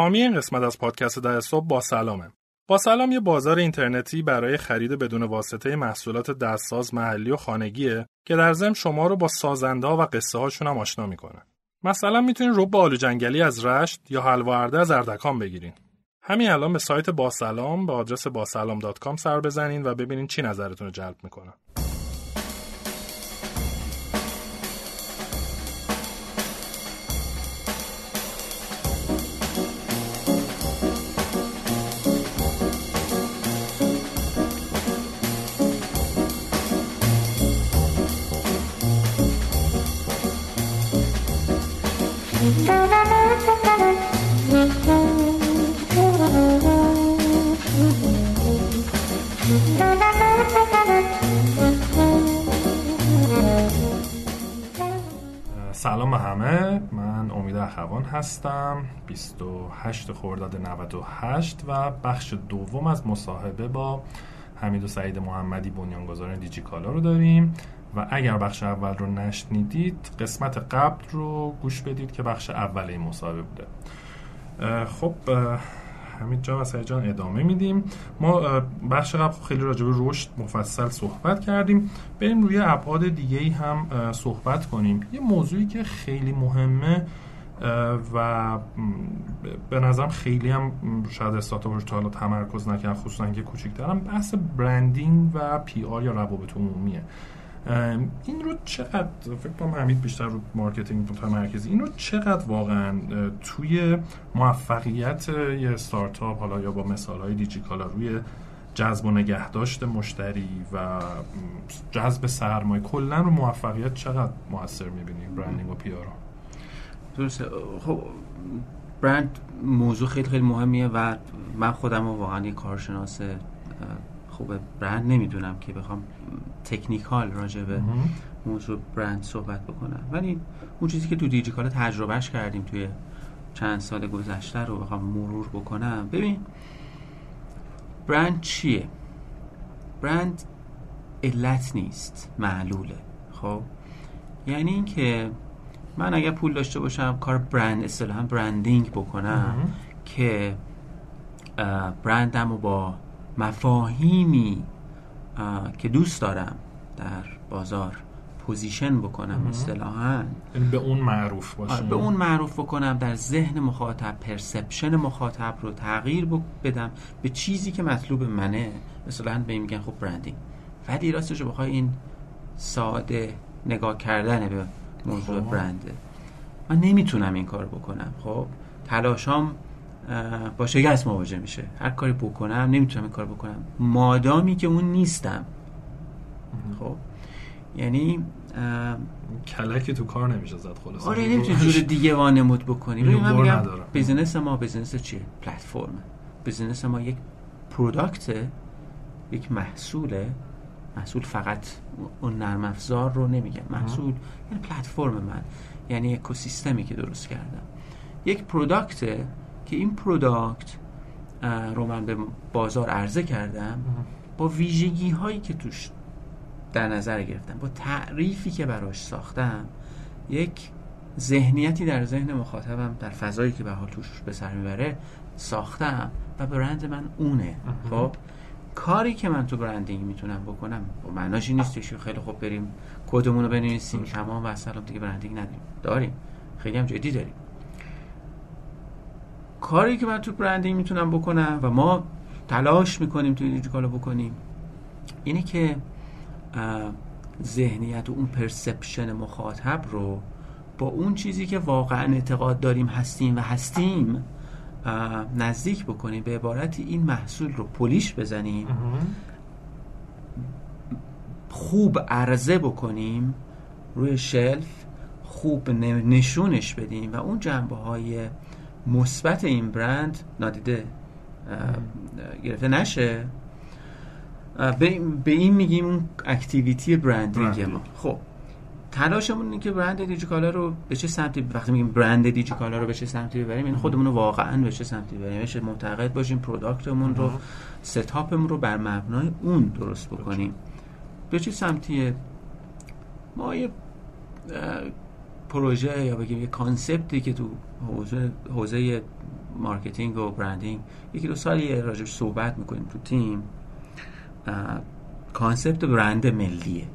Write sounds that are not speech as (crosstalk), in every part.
حامی این قسمت از پادکست در صبح با سلامه. با سلام یه بازار اینترنتی برای خرید بدون واسطه محصولات دستساز محلی و خانگیه که در ضمن شما رو با سازنده و قصه هاشون هم آشنا می‌کنه. مثلا می‌تونین رب آلو جنگلی از رشت یا حلوا از اردکان بگیرین. همین الان به سایت با سلام به آدرس باسلام.com سر بزنین و ببینین چی نظرتون رو جلب می‌کنه. سلام همه. من امید اخوان هستم. 28 خرداد 98 و بخش دوم از مصاحبه با حمید و سعید محمدی بنیانگذار دیجیکالا رو داریم. و اگر بخش اول رو نشنیدید قسمت قبل رو گوش بدید که بخش اول این مصاحبه بوده. خب همین جا و جان ادامه میدیم. ما بخش قبل خیلی راجع به رشد مفصل صحبت کردیم. بریم روی ابعاد دیگه ای هم صحبت کنیم. یه موضوعی که خیلی مهمه و به نظرم خیلی هم شاید استارتاپ تا حالا تمرکز نکردن خصوصا که کوچیک‌ترم بحث branding و PR یا روابط عمومیه. این رو چقدر فکر کنم حمید بیشتر رو marketing متمرکزی این رو چقدر واقعا توی موفقیت یه استارتاپ حالا یا با مثال های دیجیکالا روی جذب و نگهداشت مشتری و جذب سرمایه کلا رو موفقیت چقدر موثر می‌بینی برندینگ و پی آر درسته. خب برند موضوع خیلی خیلی مهمیه و من خودم واقعا یه کارشناس خوب برند نمی‌دونم که بخوام تکنیکال راجع به موضوع برند صحبت بکنم. ولی اون چیزی که تو دیجیکال تجربهش کردیم توی چند سال گذشته رو بخوام مرور بکنم. ببین برند چیه؟ برند علت نیست معلوله. خب؟ یعنی اینکه من اگر پول داشته باشم کار برند اصطلاحا branding بکنم که برندم رو با مفاهیمی که دوست دارم در بازار position بکنم اصطلاحا. یعنی به اون معروف باشه به اون معروف بکنم در ذهن مخاطب perception مخاطب رو تغییر بدم به چیزی که مطلوب منه. مثلا به این میگن خب برندینگ ولی راستش بخوای این ساده نگاه کردن به موضوع خب. برنده من نمی‌تونم این کار بکنم. خب تلاشام با شکست مواجه میشه. هر کاری بکنم نمی‌تونم این کار بکنم. مادامی که اون نیستم. خب؟ یعنی کلکی تو کار نمیشه زد خلاص. آره نمی‌تونی جور دیگه وانمود بکنی. ببین من میگم ما بیزینس چیه؟ پلتفرم business ما یک product یک محصوله محصول فقط اون نرم افزار رو نمیگم. محصول یعنی پلتفرم من. یعنی اکوسیستمی که درست کردم. یک product که این product رو من به بازار عرضه کردم با ویژگی هایی که توش در نظر گرفتم با تعریفی که براش ساختم یک ذهنیتی در ذهن مخاطبم در فضایی که به حال توش به سر می‌بره ساختم و برند من اونه. خب کاری که من تو برندینگ می‌تونم بکنم و معناش این نیستش که خیلی خوب بریم کدمون رو بنویسیم تمام و سلام دیگه برندینگ نداریم. داریم. خیلی هم جدی داریم. کاری که من تو برندینگ می‌تونم بکنم و ما تلاش می‌کنیم تو دیجیکالا بکنیم اینه که ذهنیت و اون پرسپشن مخاطب رو با اون چیزی که واقعا اعتقاد داریم هستیم و هستیم نزدیک بکنیم. به عبارتی این محصول رو پولیش بزنیم خوب عرضه بکنیم روی شلف خوب نشونش بدیم و اون جنبه های مثبت این برند نادیده گرفته نشه. به این میگیم اون اکتیویتی برندینگ ما. خب تلاشمون اینه که برند دیجیکالا رو به چه سمتی وقتی میگیم برند دیجیکالا رو به چه سمتی ببریم این یعنی خودمون رو واقعا به چه سمتی ببریم؟ بشه معتقد باشیم product مون رو setup مون رو بر مبنای اون درست بکنیم. به چه سمتیه؟ ما یه پروژه یا بگیم یه concept ی که تو حوزه حوزه marketing و branding یکی دو سالی راجبش صحبت می‌کنیم تو تیم concept برند ملیه.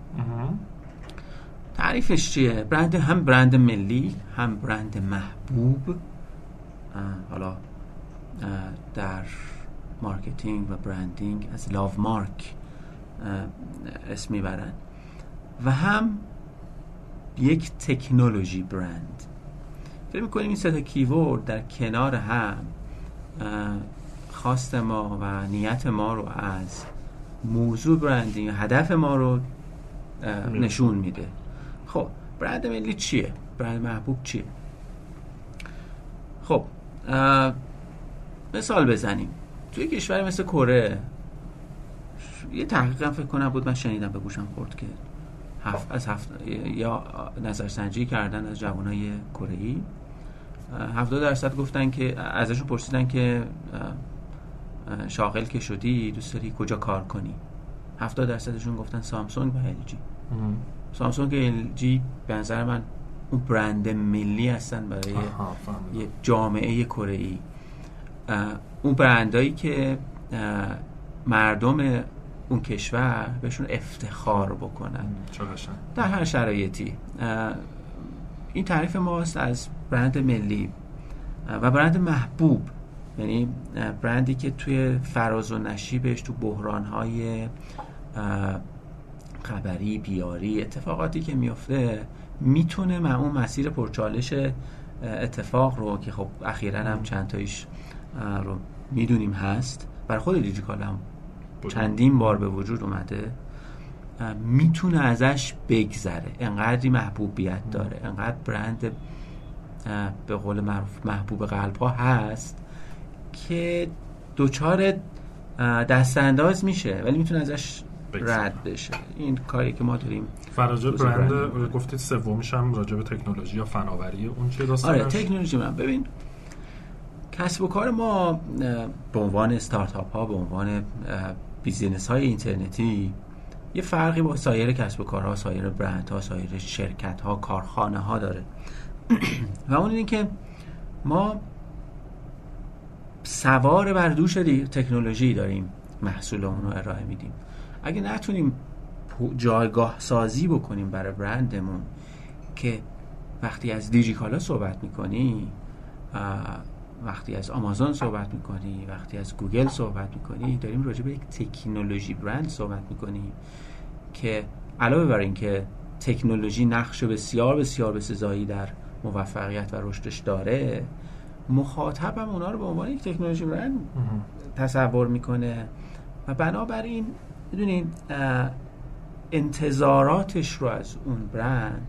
تعریفش چیه؟ برند هم برند ملی هم برند محبوب حالا در marketing و branding از love mark اسم می‌برن و هم یک تکنولوژی برند. فکر می‌کنیم این سه keyword در کنار هم خواست ما و نیت ما رو از موضوع برندینگ هدف ما رو نشون میده. خب برند ملی چیه؟ برند محبوب چیه؟ خب مثال بزنیم. توی کشوری مثل کره یه تحقیق فکر کنم بود من شنیدم به گوشم خورد که هفت از هفت یا نظرسنجی کردن از جوانای کره ای. 70 درصد گفتن که ازشون پرسیدن که شاغل که شدی دوست داری کجا کار کنی. 70 درصدشون گفتن سامسونگ و ال جی سامسونگ و ال جی به نظر من اون برند ملی هستن برای یه جامعه کره ای. اون برندایی که مردم اون کشور بهشون افتخار بکنن. در هر شرایطی. این تعریف ماست از برند ملی. و برند محبوب. یعنی برندی که توی فراز و نشیبش تو بحرانهای خبری بیاری اتفاقاتی که میفته می‌تونه من اون مسیر پرچالش اتفاق رو که خب اخیرا هم چند تایش رو می‌دونیم هست. بر خود دیجیکال هم چندین بار به وجود اومده. می‌تونه ازش بگذره. انقدری محبوبیت داره. انقدر برند به قول معروف محبوب قلب ها هست که دوچار دست انداز میشه ولی می‌تونه ازش رد بشه. این کاری که ما داریم. فراجه برند گفتید سومیش هم راجع به تکنولوژی یا فناوری اون چه داستانش آره تکنولوژی. من ببین کسب و کار ما به عنوان استارتاپ ها به عنوان business های اینترنتی یه فرقی با سایر کسب و کارها سایر برند ها سایر شرکت ها کارخانه ها داره. (clears throat) و اون اینه که ما سوار بر دوش تکنولوژی داریم محصولمون رو ارائه میدیم. اگه نتونیم جایگاه سازی بکنیم برای برندمون که وقتی از دیجیکالا صحبت می‌کنی وقتی از آمازون صحبت می‌کنی وقتی از گوگل صحبت می‌کنی داریم راجع به یک تکنولوژی برند صحبت می‌کنیم که علاوه بر اینکه تکنولوژی نقش بسیار بسیار بسزایی در موفقیت و رشدش داره مخاطبم اونا رو به عنوان یک تکنولوژی برند تصور می‌کنه. و بنابراین می‌دونین انتظاراتش رو از اون برند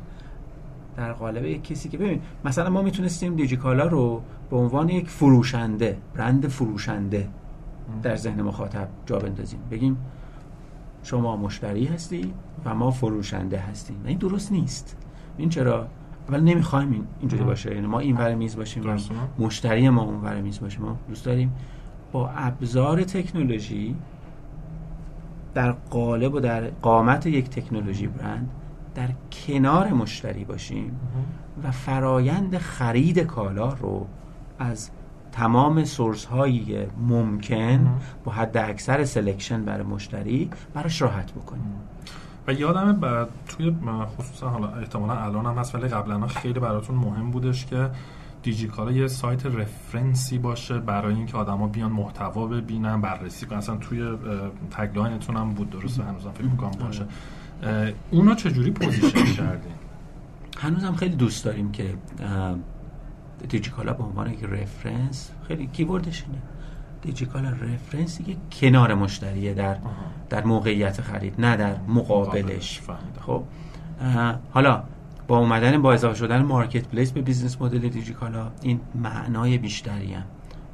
در قالب یک کسی که ببین مثلا ما می‌تونستیم دیجیکالا رو به عنوان یک فروشنده برند فروشنده در ذهن مخاطب جا بندازیم. بگیم شما مشتری هستی و ما فروشنده هستیم. و این درست نیست. این چرا؟ اول نمی‌خوایم این اینجوری باشه. یعنی ما این ور میز باشیم و مشتری ما اون ور میز باشه ما دوست داریم با ابزار تکنولوژی در قالب و در قامت یک تکنولوژی برند در کنار مشتری باشیم و فرایند خرید کالا رو از تمام source های ممکن با حد اکثر selection برای مشتری براش راحت بکنیم. و یادمه توی خصوصا حالا احتمالا الان هم هست ولی قبلا خیلی براتون مهم بودش که دیجیکالا یه سایت reference ی باشه برای اینکه آدما بیان محتوا ببینن بررسی کنن. اصلا توی tagline تون هم بود درسته؟ هنوزم فکر می‌کنم باشه. اونا چجوری position کردین؟ هنوزم خیلی دوست داریم که دیجیکالا به عنوان یک reference خیلی keyword ش اینه. دیجیکالا reference که کنار مشتریه در در موقعیت خرید نه در مقابلش. خب حالا با اومدن با اضافه شدن marketplace به business model دیجیکالا این معنای بیشتری هم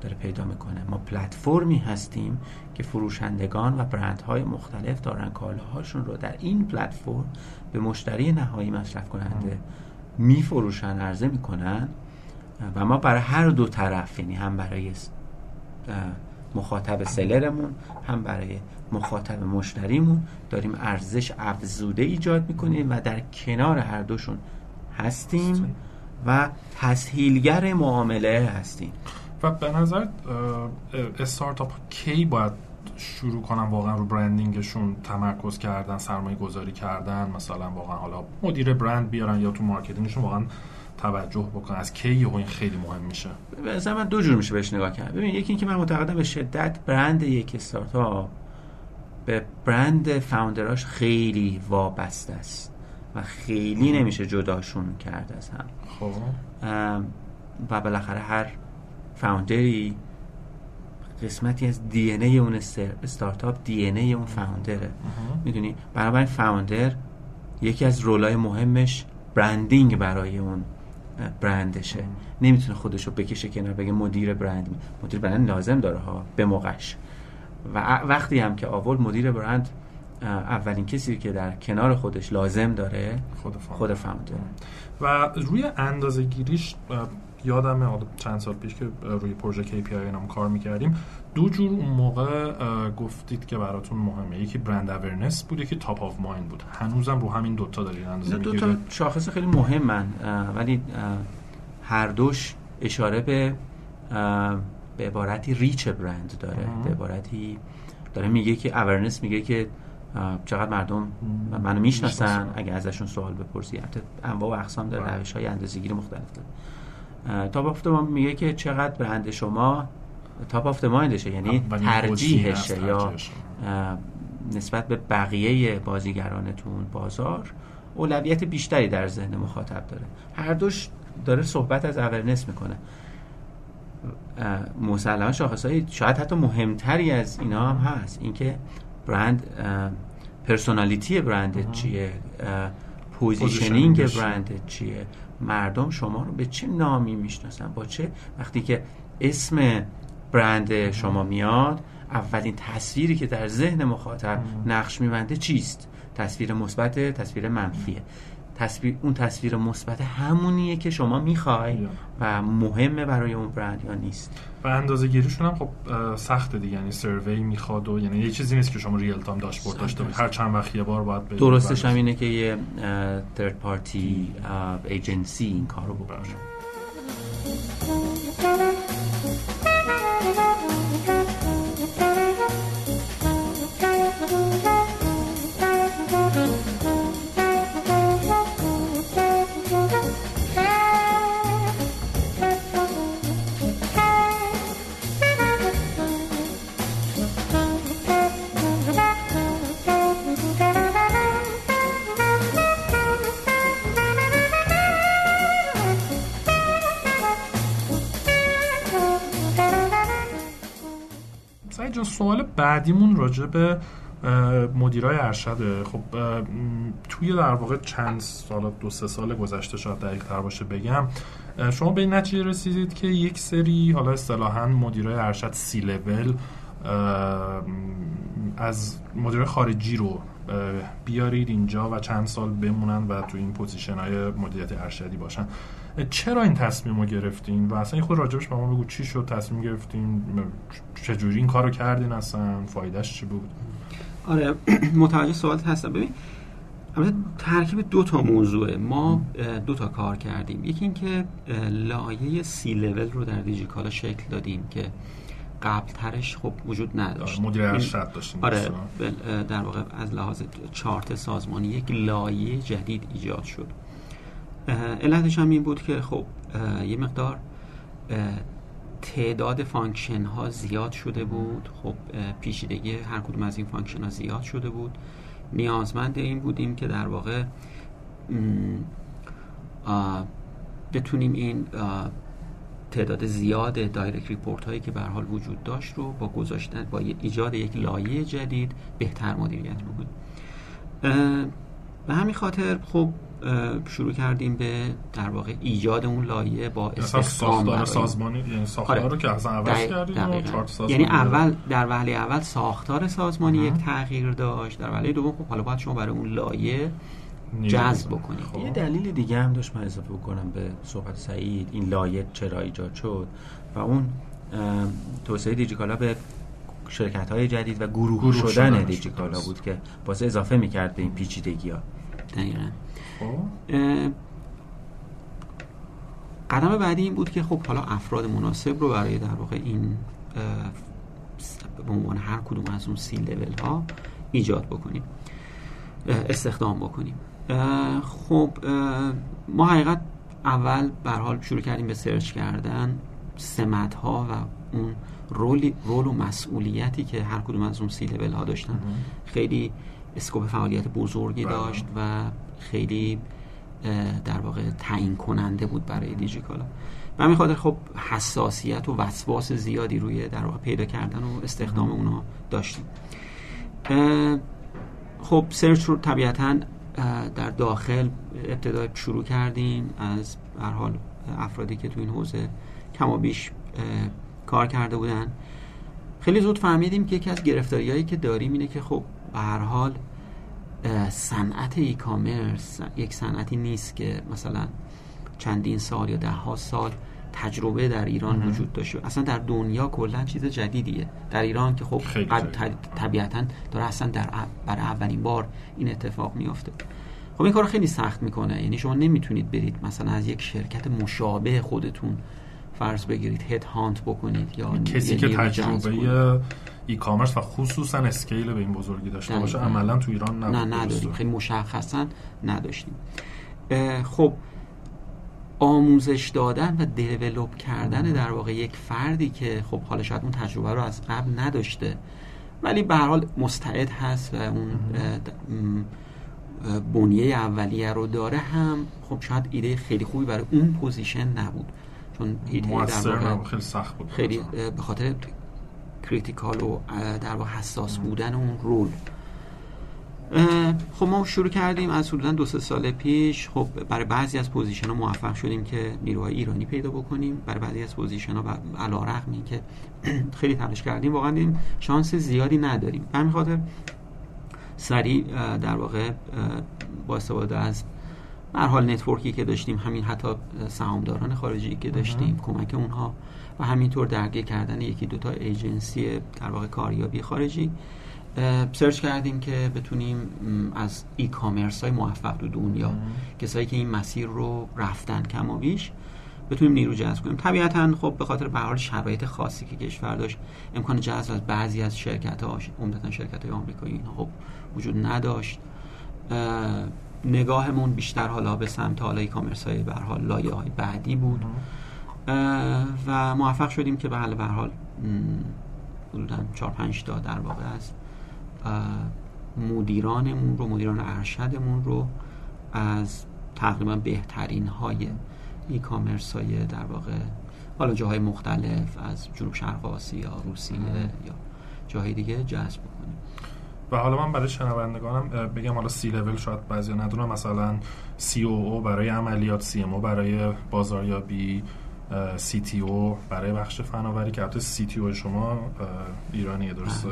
داره پیدا می‌کنه. ما پلتفرمی هستیم که فروشندگان و برندهای مختلف دارن کالاهاشون رو در این پلتفرم به مشتری نهایی مصرف کننده میفروشن عرضه می‌کنن. و ما برای هر دو طرف یعنی هم برای مخاطب سلرمون هم برای مخاطب مشتریمون داریم ارزش افزوده ایجاد می‌کنیم و در کنار هر دوشون هستیم و تسهیلگر معامله هستیم. و به نظر استارتاپ کی باید شروع کنن واقعا رو branding شون تمرکز کردن سرمایه گذاری کردن مثلا واقعا حالا مدیر برند بیارن یا تو marketing شون واقعا توجه بکنن از کی یهو این خیلی مهم میشه؟ به من دو جور میشه بهش نگاه کرد. ببین یکی اینکه من معتقدم به شدت برند یک استارتاپ به برند founder اش خیلی وابسته است و خیلی نمیشه جداشون کرد از هم. خب. و بالاخره هر فاوندری قسمتی از دی ای اون استارتاپ دی ای اون فاوندره. می‌دونی؟ بنابراین فاوندر یکی از رولای مهمش برندینگ برای اون برندشه. نمی‌تونه خودشو بکشه کنار بگه مدیر برند. مدیر برند لازم داره ها به موقعش. و وقتی هم که آورد مدیر برند اولین کسی که در کنار خودش لازم داره خود خود founder و روی اندازه گیریش یادم حالا چند سال پیش که روی پروژه KPI نام کار می‌کردیم دو جور اون موقع گفتید که براتون مهمه. یکی brand awareness بود یکی top of mind بود. هنوزم رو همین دوتا دارید اندازه دو تا شاخص خیلی مهمن ولی هر دوش اشاره به به عبارتی reach برند داره. به عبارتی داره میگه که awareness میگه که چقدر مردم منو می‌شناسن. اگه ازشون سوال بپرسی انواع و اقسام داره بله. روش های اندازه‌گیری مختلف داره. top of میگه که چقدر برند شما top of mind شه یعنی ترجیحشه یا نسبت به بقیه بازیگرانتون بازار اولویت بیشتری در ذهن مخاطب داره. هر دوش داره صحبت از awareness می‌کنه. مسلما شاخص های شاید حتی مهمتری از اینا هم هست. اینکه brand personality برند چیه؟ positioning برند چیه؟ مردم شما رو به چه نامی می‌شناسن؟ با چه؟ وقتی که اسم برند شما میاد اولین تصویری که در ذهن مخاطب نقش میبنده چیست؟ تصویر مثبت تصویر منفیه. تصویر اون تصویر مثبت همونیه که شما می‌خوای و مهمه برای اون برند یا نیست. و اندازه گیریشون هم خب سخته دیگه. یعنی سروی می‌خواد و یعنی یه چیزی نیست که شما ریل تام داشبورد داشته هر چند وقت یه بار باید درستش هم اینه که یه ترد پارتی ایجنسی این کارو بکنه. سوال بعدیمون راجع به مدیرای ارشده خب توی در واقع چند سال دو سه سال گذشته شاید دقیق تر باشه بگم. شما به این نتیجه رسیدید که یک سری حالا اصطلاحا مدیرای ارشد سی لول از مدیر خارجی رو بیارید اینجا و چند سال بمونن و تو این position های مدیریت ارشدی باشن. چرا این تصمیم رو گرفتین؟ و اصلا خود راجبش به ما بگو چی شد تصمیم گرفتین؟ چجوری این کار رو کردین اصلا؟ فایدهش چی بود؟ آره متوجه سوالت هستم. ببین البته ترکیب دو تا موضوعه ما دو تا کار کردیم. یکی اینکه لایه سی لول رو در دیجیکالا شکل دادیم که قبل ترش خب وجود نداشت. آره، مدیر ارشد داشتیم. آره در واقع از لحاظ چارت سازمانی یک لایه جدید ایجاد شد. علتش هم این بود که خب یه مقدار تعداد function ها زیاد شده بود. خب پیچیدگی هر کدوم از این function ها زیاد شده بود. نیازمند این بودیم که در واقع بتونیم این تعداد زیاد direct report هایی که به حال وجود داشت رو با گذاشتن با ایجاد یک لایه جدید بهتر مدیریت بکنیم. به همین خاطر خب شروع کردیم به در واقع ایجاد اون لایه با استخدام سازمانی یعنی ساختار آره. رو که اصلا عوض کردیم یعنی اول در وهله اول ساختار سازمانی یک تغییر داشت در وهله دوم خب حالا باید شما برای اون لایه جذب بکنید. خب. یه دلیل دیگه هم داشت من اضافه بکنم به صحبت سعید این لایه چرا ایجاد شد و اون توسعه دیجیکالا به شرکت های جدید و گروه, گروه شدن, شدن دیجیکالا بود که واسه اضافه می‌کرد به این پیچیدگی ها دقیقا. خب. قدم بعدی این بود که خب حالا افراد مناسب رو برای در واقع این به عنوان هر کدوم از اون سی لول ها ایجاد بکنیم. استخدام بکنیم. خب ما حقیقت اول به حال شروع کردیم به سرچ کردن سمت ها و اون role role و مسئولیتی که هر کدوم از اون سی لول ها داشتن خیلی scope فعالیت بزرگی بله. داشت و خیلی در واقع تعیین کننده بود برای دیجیکالا و همین خاطر خب حساسیت و وسواس زیادی روی در واقع پیدا کردن و استخدام اونا داشتیم. خب search رو طبیعتا در داخل ابتدا شروع کردیم. از هر حال افرادی که تو این حوزه کما بیش کار کرده بودن. خیلی زود فهمیدیم که یکی از گرفتاریایی که داریم اینه که خب به هر حال صنعت ای کامرس یک صنعتی نیست که مثلا چندین سال یا ده ها سال تجربه در ایران وجود داشته اصلا در دنیا کلا چیز جدیدیه. در ایران که خب طبیعتا داره اصلا در برای اولین بار این اتفاق میافته. خب این کار خیلی سخت می‌کنه. یعنی شما نمی‌تونید برید مثلا از یک شرکت مشابه خودتون فرض بگیرید هد هانت بکنید یا کسی که تجربه ای کامرس و خصوصا اسکیل به این بزرگی داشته باشه عملا تو ایران نه نداریم. خیلی مشخصا نداشتیم. خب آموزش دادن و دیولوب کردن در واقع یک فردی که خب حالا شاید اون تجربه رو از قبل نداشته ولی به هر حال مستعد هست و اون بنیه اولیه رو داره. هم خب شاید ایده خیلی خوبی برای اون position نبود. چون در خیلی سخت بود. خیلی به خاطر critical و در واقع حساس بودن اون role. خب ما شروع کردیم از حدودا دو سه سال پیش. خب برای بعضی از position ها موفق شدیم که نیروهای ایرانی پیدا بکنیم. برای بعضی از position ها علی‌رغمی که (clears throat) خیلی تلاش کردیم. واقعا دیدیم شانس زیادی نداریم. به همین خاطر سریع در واقع با استفاده از حال network ی که داشتیم همین حتی سهامداران خارجی که داشتیم کمک اونها و همینطور درگیر کردن یکی دوتا ایجنسی در واقع کاریابی خارجی search کردیم که بتونیم از e-commerce های موفق تو دنیا کسایی که این مسیر رو رفتن کم و بیش بتونیم نیرو جذب کنیم. طبیعتا خب به خاطر به شرایط خاصی که کشور داشت امکان جذب از بعضی از شرکت ها عمدتا شرکت های آمریکایی اینها خب وجود نداشت. نگاهمون بیشتر حالا به سمت حالا ای کامرس های به حال لایه های بعدی بود. و موفق شدیم که به حال به حال حدودا 4 5 تا در واقع است مدیرانمون رو مدیران ارشدمون رو از تقریبا بهترین های ای کامرس های در واقع حالا جاهای مختلف از جنوب شرق آسیا روسیه یا جاهای دیگه جذب کنیم و حالا من برای شنوندگانم بگم حالا سی لول شاید بعضی ندونم مثلا سی او او برای عملیات سی ام او برای بازاریابی سی تی او برای بخش فناوری که البته سی تی او شما ایرانیه درسته؟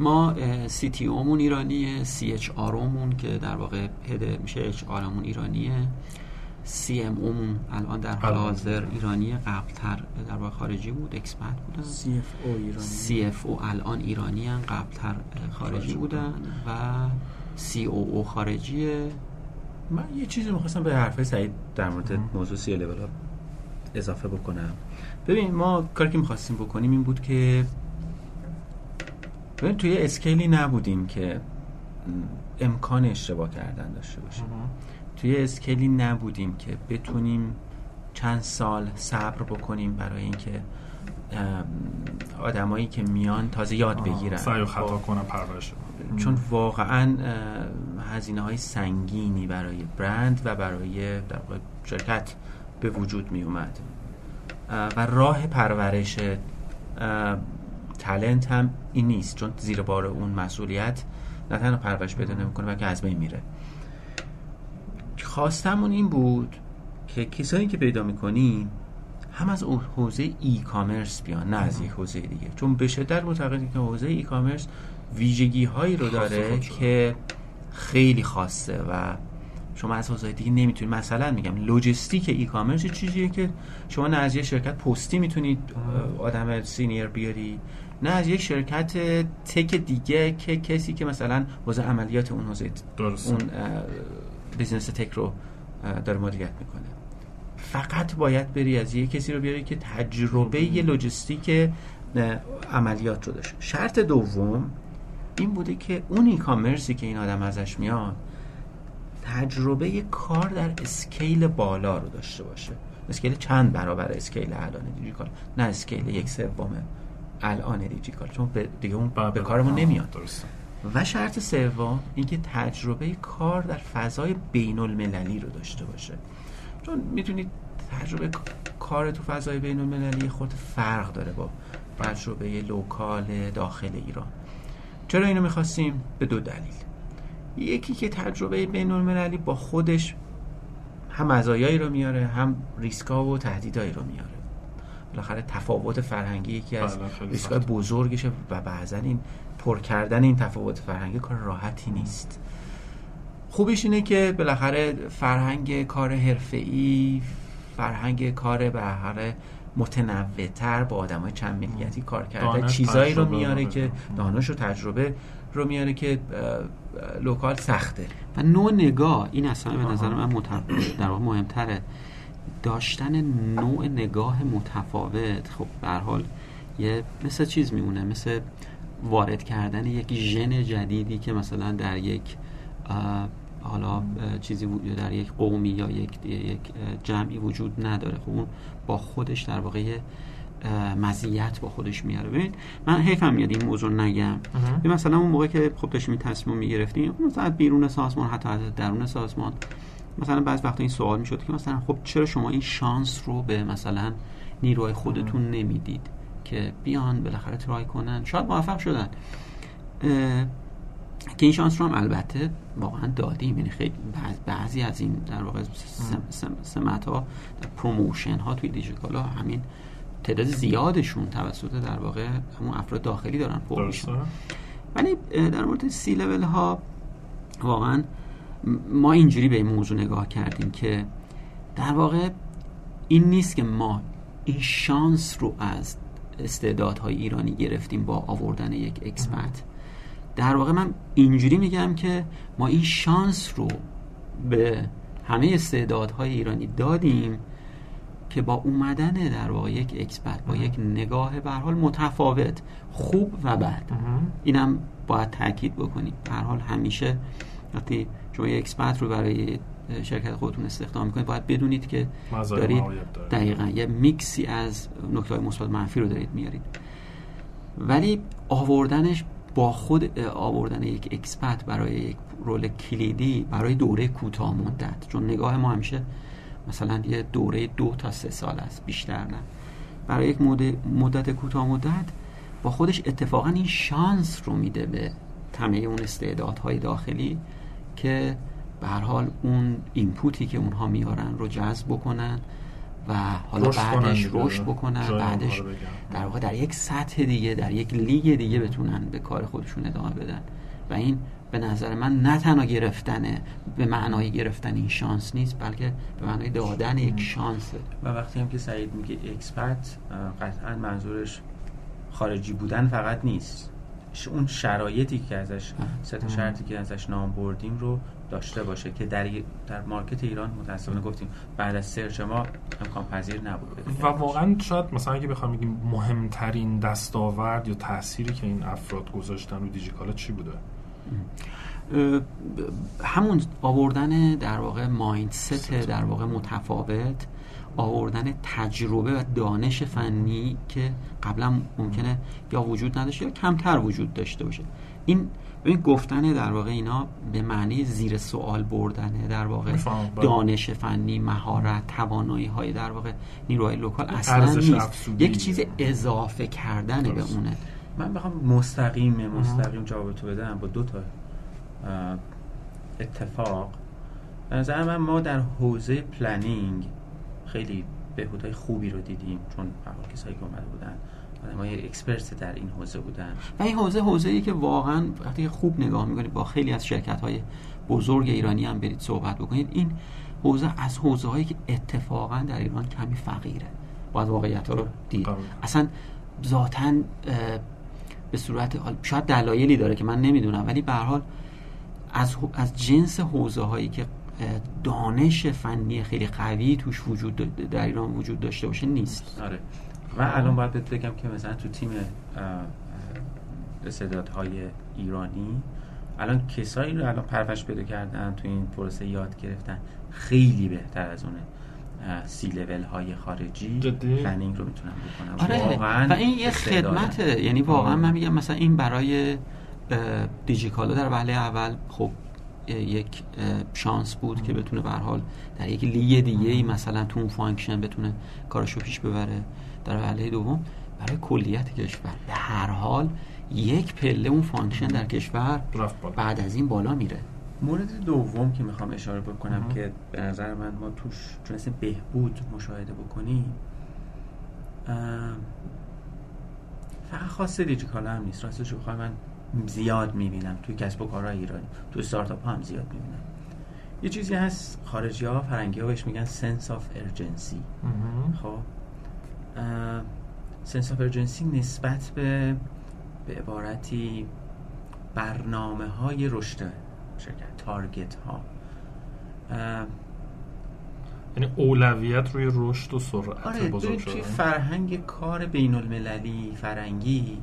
ما CTO مون ایرانیه CHRO مون که در واقع head میشه HR مون ایرانیه. CMO مون الان در حال حاضر ایرانیه قبلتر در واقع خارجی بود expat بودن. CFO ایرانی. CFO الان ایرانی هم قبلتر خارجی بودن و COO خارجیه. من یه چیزی می‌خواستم به حرفه سعید در مورد موضوع سی لول اضافه بکنم. ببین ما کاری که می‌خواستیم بکنیم این بود که ببین توی اسکیلی نبودیم که امکان اشتباه کردن داشته باشیم. توی اسکیلی نبودیم که بتونیم چند سال صبر بکنیم برای اینکه آدمایی که میان تازه یاد بگیرن. سعی و خطا کنن پرورش چون واقعا هزینه های سنگینی برای برند و برای در شرکت به وجود می اومد و راه پرورش تلنت هم این نیست. چون زیر بار اون مسئولیت نه تنها پرورش پیدا نمی‌کنه بلکه از بین میره. خواستمون این بود که کسایی که پیدا می‌کنیم هم از حوزه ای کامرس بیان نه از یک حوزه دیگه. چون به شدت معتقدیم که حوزه ای کامرس ویژگی هایی رو داره که خیلی خاصه و شما از حوزه دیگه نمی‌تونید. مثلا میگم logistic e-commerce چیزیه که شما نه از یه شرکت پستی می‌تونید آدم senior بیاری نه از یک شرکت tech دیگه که کسی که مثلا حوزه عملیات اون حوزه اون business tech رو داره مدیریت می‌کنه. فقط باید بری از یه کسی رو بیاری که تجربه یه لوجستیک عملیات رو داشته. شرط دوم این بوده که اون e-commerce ی که این آدم ازش میاد تجربه کار در scale بالا رو داشته باشه. scale چند برابر scale الان دیجیکالا؟ نه scale یک سوم الان دیجیکالا. چون دیگه اون به کارمون. نمیاد. درسته. و شرط سوم اینکه تجربه کار در فضای بین المللی رو داشته باشه. چون می‌تونید تجربه کار تو فضای بین المللی خود فرق داره با تجربه local داخل ایران. چرا اینو می‌خواستیم؟ به دو دلیل. یکی که تجربه بین المللی با خودش هم مزایایی رو میاره هم ریسکا و تهدیدایی رو میاره. بالاخره تفاوت فرهنگی یکی از بله، ریسکای بزرگشه و بعضا این پر کردن این تفاوت فرهنگی کار راحتی نیست. خوبش اینه که بالاخره فرهنگ کار حرفه‌ای فرهنگ کار به هر متنوعتر با آدم های چند ملیتی کار کرده. چیزایی رو میاره که دانش و تجربه رو میاره که لوکال سخته. و نوع نگاه این اصلا به نظر من در واقع مهمتره. داشتن نوع نگاه متفاوت خب به حال یه مثل چیز میمونه مثل وارد کردن یک ژن جدیدی که مثلا در یک حالا چیزی در یک قومی یا یک یک جمعی وجود نداره. خب اون با خودش در واقع مزیت با خودش میاره. ببین من حیفم میاد این موضوع نگم. مثلا اون موقع که خب داشتیم این تصمیم می‌گرفتیم مثلا بیرون سازمان حتی از درون سازمان مثلا بعض وقتا این سوال می‌شد که مثلا خب چرا شما این شانس رو به مثلا نیروهای خودتون نمی‌دید؟ که بیان بالاخره ترای کنن. شاید موفق شدن. که این شانس رو هم البته واقعا دادیم. یعنی خیلی بعضی از این در واقع سمت ها در promotion ها توی دیجیکالا همین تعداد زیادشون توسط در واقع همون افراد داخلی دارن پر میشن. ولی در مورد سی لول ها واقعا ما اینجوری به این موضوع نگاه کردیم که در واقع این نیست که ما این شانس رو از استعدادهای ایرانی گرفتیم با آوردن یک expat. در واقع من اینجوری میگم که ما این شانس رو به همه استعدادهای ایرانی دادیم که با اومدن در واقع یک expat با یک نگاه به حال متفاوت خوب و بد. اینم باید تاکید بکنیم. به حال همیشه وقتی شما یک expat رو برای شرکت خودتون استخدام می‌کنید باید بدونید که دارید دقیقا یه میکسی از نکته مثبت منفی رو دارید میارید. ولی آوردنش با خود آوردن یک expat برای یک role کلیدی برای دوره کوتاه مدت. چون نگاه ما همیشه مثلا یه دوره دو تا سه سال است بیشتر نه. برای یک مدت کوتاه مدت با خودش اتفاقا این شانس رو میده به همه اون استعدادهای داخلی که به هر حال اون input ی که اونها میارن رو جذب بکنن و حالا بعدش رشد بکنن بعدش در واقع در یک سطح دیگه در یک لیگ دیگه بتونن به کار خودشون ادامه بدن. و این به نظر من نه تنها گرفتنه به معنای گرفتن این شانس نیست بلکه به معنای دادن یک شانسه و وقتی هم که سعید میگه اکسپرت قطعا منظورش خارجی بودن فقط نیست. اون شرایطی که ازش سه شرطی که ازش نام بردیم رو داشته باشه که در در مارکت ایران متاسفانه گفتیم بعد از سرچ ما امکان پذیر نبود و واقعا شاید مثلا اگه بخوام بگیم مهمترین دستاورد یا تأثیری که این افراد گذاشتن رو دیجیکالا چی بوده؟ همون آوردن در واقع مایندست در واقع متفاوت. آوردن تجربه و دانش فنی که قبلا ممکنه یا وجود نداشته یا کمتر وجود داشته باشه. این این گفتن در واقع اینا به معنی زیر سوال بردنه در واقع بله. دانش فنی مهارت توانایی های در واقع نیروهای local اصلا نیست. یک چیز اضافه کردن به اونه. من بخوام مستقیم مستقیم جواب تو بدم با دو تا اتفاق. به نظر من ما در حوزه planning خیلی بهبودهای خوبی رو دیدیم چون کسایی که اومده بودن ما اکسپرت در این حوزه بودن. و این حوزه حوزه ای که واقعا وقتی خوب نگاه می‌کنید با خیلی از شرکت های بزرگ ایرانی هم برید صحبت بکنید این حوزه از حوزه هایی که اتفاقا در ایران کمی فقیره. باید واقعیت ها رو دید. اصلا ذاتا به صورت شاید دلایلی داره که من نمی‌دونم ولی به حال از از جنس حوزه هایی که دانش فنی خیلی قوی توش وجود در ایران وجود داشته باشه نیست. آره. و الان باید بگم که مثلا تو تیم استعدادهای ایرانی الان کسایی رو الان پرورش پیدا کردن تو این پروسه یاد گرفتن خیلی بهتر از اونه سی لول های خارجی planning رو می‌تونن بکنم آره. واقعا و این یه خدمته. یعنی واقعا من میگم مثلا این برای دیجیکالا در وهله اول خب یک شانس بود که بتونه به حال در یک لیگ دیگه ای مثلا تو اون function بتونه کارشو پیش ببره. در وهله دوم برای کلیت کشور. به هر حال یک پله اون function در کشور بعد از این بالا میره. مورد دوم که می‌خوام اشاره بکنم که به نظر من ما توش تونستیم بهبود مشاهده بکنیم فقط خاص دیجیکالا هم نیست. راستش بخوای من زیاد می‌بینم. توی کسب و کارهای ایرانی توی استارتاپ هم زیاد می‌بینم. یه چیزی هست خارجی ها فرنگی ها بهش میگن sense of urgency خب sense of urgency نسبت به به عبارتی برنامه های رشد شرکت target ها یعنی اولویت روی رشد و سرعت آره بزرگ توی فرهنگ کار بین المللی فرنگی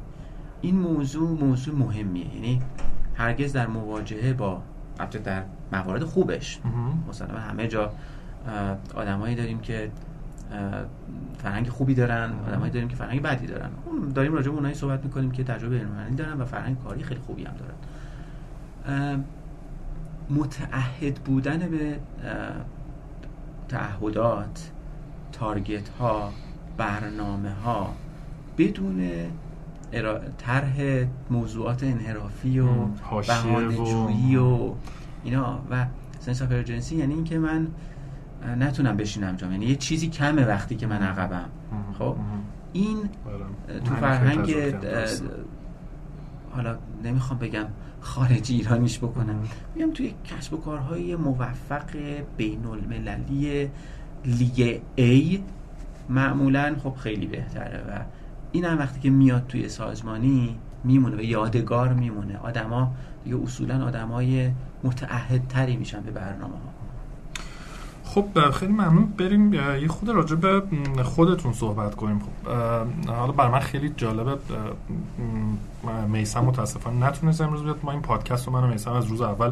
این موضوع موضوع مهمیه. یعنی هرگز در مواجهه با البته در موارد خوبش. مثلا همه جا آدمایی داریم که فرهنگ خوبی دارن آدمایی داریم که فرهنگ بدی دارن. داریم راجع به اونایی صحبت می‌کنیم که تجربه علمی دارن و فرهنگ کاری خیلی خوبی هم دارن. متعهد بودن به تعهدات تارگت ها برنامه ها بدون طرح موضوعات انحرافی و بهانه جویی و اینا و سنس آف یعنی اینکه من نتونم بشینم جام. یعنی یه چیزی کمه وقتی که من عقبم. خب؟ این بله. تو فرهنگ حالا نمی‌خوام بگم خارجی ایرانیش بکنم. میگم توی کسب و کارهای موفق بین المللی لیگ A. معمولا خب خیلی بهتره و این هم وقتی که میاد توی سازمانی میمونه و یادگار میمونه. آدما دیگه اصولا آدمای متعهدتری میشن به برنامه ها خب خیلی ممنون. بریم یه خود راجع به خودتون صحبت کنیم. خب حالا بر من خیلی جالبه میسم متاسفانه نتونست امروز بیاد. ما این پادکست رو من و میسم از روز اول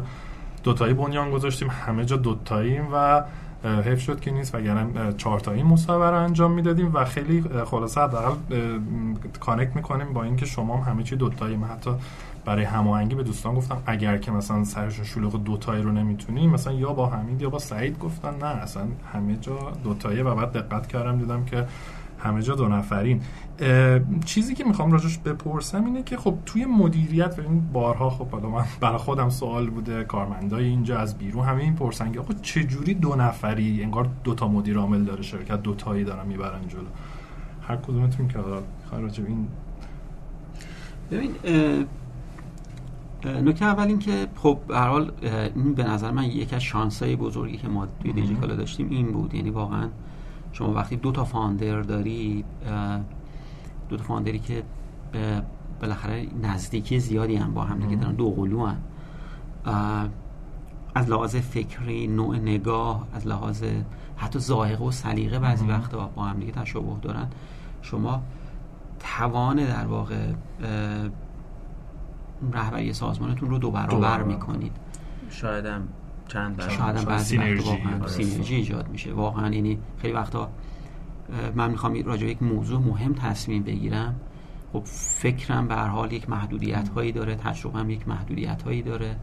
دوتایی بنیان گذاشتیم. همه جا دوتاییم و حیف شد که نیست وگرنه چهار تایی مصاحبه رو انجام می‌دادیم و خیلی خلاصه حداقل کانکت می‌کنیم با اینکه شما هم همه چی دوتاییم حتی برای هماهنگی به دوستان گفتم اگر که مثلا سرشون شلوغ دوتایی رو نمی‌تونیم مثلا یا با حمید یا با سعید گفتن نه اصلا همه جا دوتاییه و بعد دقت کردم دیدم که همه جا دو نفرین. چیزی که می‌خوام راجش بپرسم اینه که خب توی مدیریت و این بارها خب حالا من برای خودم سوال بوده کارمندای اینجا از بیرون همه این پرسن که آخه چه جوری دو نفری انگار دو تا مدیر عامل داره شرکت دو تایی دارن می‌برن جلو. هر کدومتون که راجع این ببین نکته اول این که خب به حال این به نظر من یکی از شانسای بزرگی که ما توی دیجیکالا داشتیم این بود. یعنی واقعا شما وقتی دو تا فاندر داری دو تا فاندری که بالاخره نزدیکی زیادی هم با هم دیگه دارن دو قلو هم. از لحاظ فکری نوع نگاه از لحاظ حتی ظاهر و سلیقه بعضی وقتا با هم دیگه تشابه دارن. شما توان در واقع رهبری سازمانتون رو دو برابر. می‌کنید. شاید هم چند برابر شاید هم بعضی واقعا سینرژی ایجاد میشه. واقعا یعنی خیلی وقتا من می‌خوام راجع یک موضوع مهم تصمیم بگیرم. خب فکرم به هر حال یک محدودیت هایی داره تجربه هم یک محدودیت هایی داره.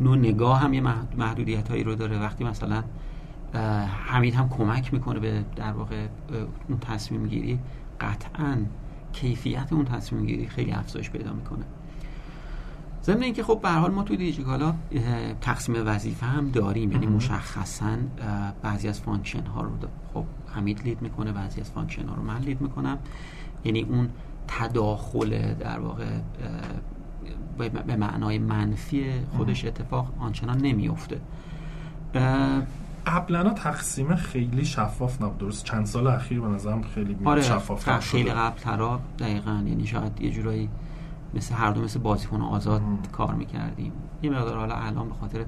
نوع نگاه هم یه محدودیت هایی رو داره. وقتی مثلا حمید هم کمک می‌کنه به در واقع اون تصمیم گیری قطعا کیفیت اون تصمیم گیری خیلی افزایش پیدا می‌کنه. ضمن اینکه خب به حال ما توی دیجیکالا تقسیم وظیفه هم داریم. یعنی مشخصا بعضی از function ها رو خب حمید lead می‌کنه بعضی از function ها رو من lead می‌کنم. یعنی اون تداخل در واقع به معنای منفی خودش اتفاق آنچنان نمیفته قبلا تقسیم خیلی شفاف نبود. درست چند سال اخیر به نظرم خیلی آره شفاف خیلی قبل ترا دقیقا. یعنی شاید یه جورایی مثل هر دو مثل بازیکن آزاد کار می‌کردیم. یه مقدار حالا الان به خاطر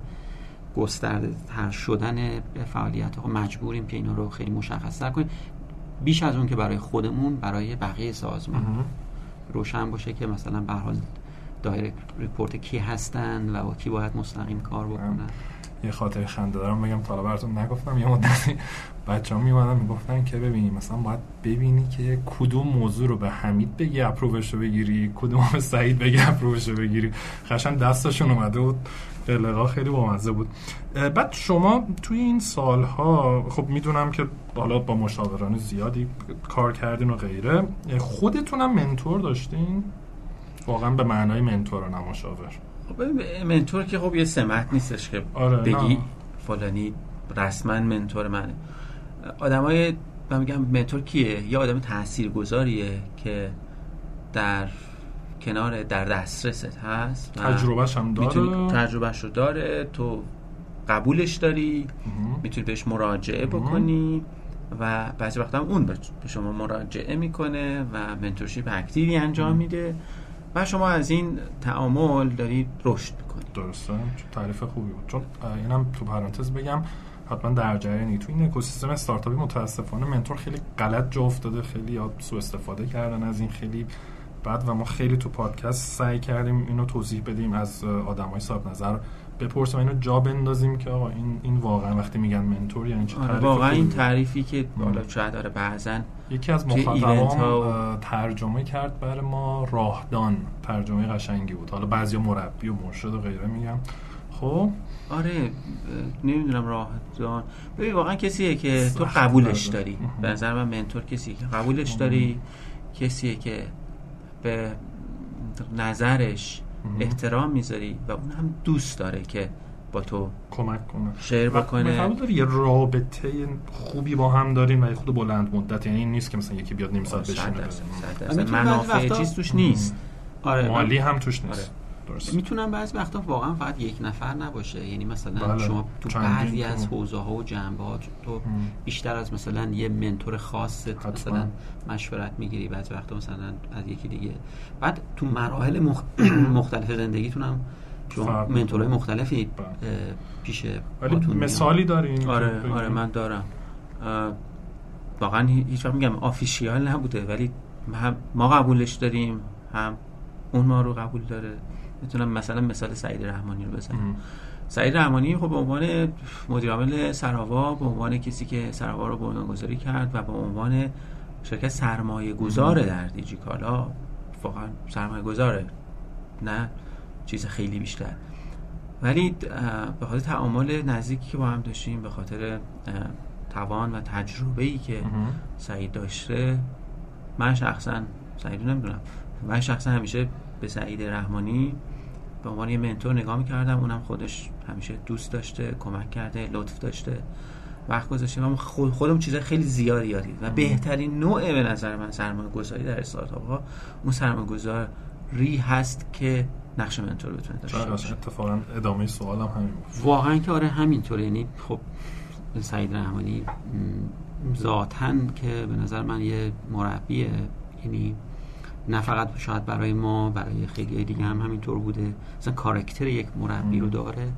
گسترده تر شدن فعالیت ها مجبوریم که اینا رو خیلی مشخص تر کنیم. بیش از اون که برای خودمون برای بقیه سازمان روشن باشه که مثلا به حال direct report کی هستن و با کی باید مستقیم کار بکنن. یه خاطر خنده دارم بگم تا براتون نگفتم یه مدتی بچه ها میومدن می‌گفتن که ببینی مثلا باید ببینی که کدوم موضوع رو به حمید بگی approve ش رو بگیری کدوم به سعید بگی approve ش رو بگیری. قشنگ دستشون اومده بود. قلقا خیلی بامزه بود. بعد شما توی این سالها خب می‌دونم که بالا با مشاوران زیادی کار کردین و غیره خودتونم منتور داشتین؟ واقعا به معنای منتور و نه مشاور خب منتور که خب یه سمت نیستش که آره بگی فلانی رسما منتور منه. آدمای من میگم منتور کیه؟ یه آدم تاثیرگذاریه که در کنار در دسترست هست تجربهش هم داره؟ تجربهش رو داره تو قبولش داری می‌تونی بهش مراجعه بکنی و بعضی وقتا هم اون به شما مراجعه می‌کنه و منتورشیپ اکتیوی انجام میده و شما از این تعامل دارید رشد می‌کنید. درسته. تعریف خوبی بود. چون اینم تو پرانتز بگم حتما در جریانی تو این اکوسیستم استارتاپی متاسفانه منتور خیلی غلط جا افتاده خیلی سوء استفاده کردن از این خیلی. بعد و ما خیلی تو پادکست سعی کردیم اینو توضیح بدیم از آدمای صاحب نظر. بپرسیم اینو جا بندازیم که آقا این این واقعا وقتی میگن منتور یعنی چه آره واقعا این تعریفی که بالا شاید داره بعضا یکی از مخاطبان ترجمه کرد برای ما راهدان ترجمه قشنگی بود. حالا بعضی مربی و مرشد و غیره میگم خب آره نمی‌دونم راهدان ببین واقعا کسیه که تو قبولش داری. به نظر من منتور کسیه که قبولش داری. کسیه که به نظرش احترام می‌ذاری و اون هم دوست داره که با تو کمک کنه. شیر بکنه. داری یه رابطه خوبی با هم دارین و خود بلند مدت. یعنی این نیست که مثلا یکی بیاد نیم ساعت بشینه. منافع چیز توش نیست. آره مالی هم توش نیست آره. درست. می‌تونم بعضی وقتا واقعا فقط یک نفر نباشه. یعنی مثلا بله. شما تو بعضی از حوزه ها و جنبه ها تو بیشتر از مثلا یه منتور خاص مثلا مشورت می‌گیری. بعضی وقتا مثلا از یکی دیگه. بعد تو مراحل مخ... (coughs) مختلف زندگیتون هم شما منتورهای مختلفی بله. پیش مثالی دارین آره آره من دارم. واقعا هیچ میگم آفیشیال نبوده ولی ما قبولش داریم هم اون ما رو قبول داره. می‌تونم مثلا مثال سعید رحمانی رو بزنم. سعید رحمانی خب به عنوان مدیر عامل سراوا به عنوان کسی که سراوا رو بنیانگذاری کرد و به عنوان شرکت سرمایه گذاره در دیجیکالا واقعا سرمایه گذاره نه چیز خیلی بیشتر. ولی به خاطر تعامل نزدیکی که با هم داشتیم به خاطر توان و تجربه ای که سعید داشته من شخصا سعید نمی‌دونم من شخصا همیشه به سعید رحمانی به عنوان یه منتور نگاه می‌کردم اونم خودش همیشه دوست داشته کمک کرده لطف داشته وقت گذاشته. و خودم چیزای خیلی زیادی یادید و بهترین نوع به نظر من سرمایه گذاری در استارتاپ ها اون سرمایه گذاری هست که نقش منتور بتونه داشته باشه. اتفاقا ادامه سوالم همین بود. واقعا که آره همینطوره یعنی خب سعید رحمانی ذاتا که به نظر من یه مربیه. یعنی فقط شاید برای ما برای خیلی دیگه هم همینطور بوده. مثلا کارکتر یک مربی رو داره.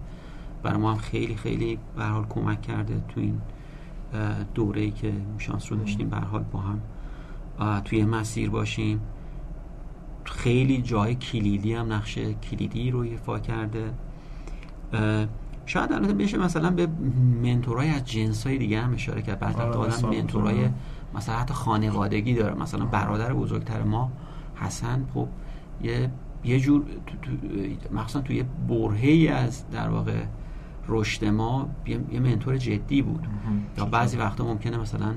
برای ما هم خیلی خیلی به حال کمک کرده تو این دوره ای که شانس رو داشتیم به حال با هم. توی مسیر باشیم. خیلی جای کلیدی هم نقش کلیدی رو ایفا کرده. شاید البته بشه مثلا به منتورای از جنس های دیگه هم اشاره کرد. بعد آره آدم منتورای مثلا حتی خانوادگی داره. مثلا برادر بزرگتر ما حسن خب یه یه جور مخصوصا توی برهه از در واقع رشد ما یه منتور جدی بود. یا بعضی وقتا ممکنه مثلا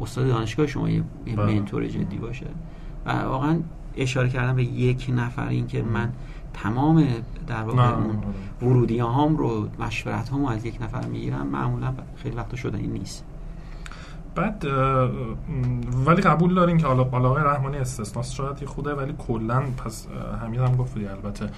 استاد دانشگاه شما یه بله. منتور جدی باشه. و واقعا اشاره کردم به یک نفر این که من تمام در واقع اون ورودی هام رو مشورت هامو از یک نفر می‌گیرم معمولا خیلی وقتا شدنی نیست. بعد ولی قبول دارین که حالا آقای رحمانی استثناست شاید یه خورده ولی کلا پس همین هم گفتی البته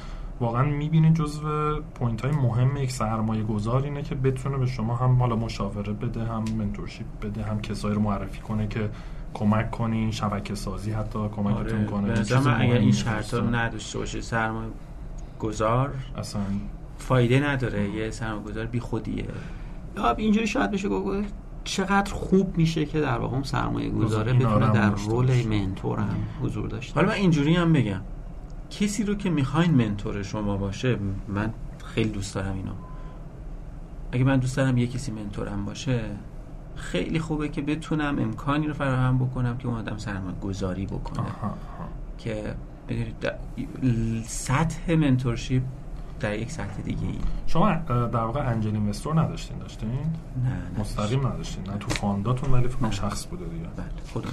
واقعا می‌بینید جزو point های مهم یک سرمایه گذار اینه که بتونه به شما هم حالا مشاوره بده هم mentorship بده هم کسایی رو معرفی کنه که کمک کنین شبکه سازی حتی کمکتون آره. کنه اگر این شرط رو نداشته باشه سرمایه گذار اصلا. فایده نداره یه سرمایه‌گذار بی خودیه اینجوری شاید بشه گفت. چقدر خوب میشه که در واقع اون سرمایه گذاره بتونه در رول منتور هم حضور داشته حالا من اینجوری هم بگم. کسی رو که می‌خواین منتور شما باشه من خیلی دوست دارم اینو. اگه من دوست دارم یه کسی منتورم باشه خیلی خوبه که بتونم امکانی رو فراهم بکنم که اون آدم سرمایه گذاری بکنه که بدونید سطح منتورشیپ در یک سطح دیگه ای. شما در واقع انجل اینوستور نداشتین؟ داشتین؟ نه مستقیم نداشتین. نه تو فانداتون ولی فکر شخص بوده دیگه. بله خودم.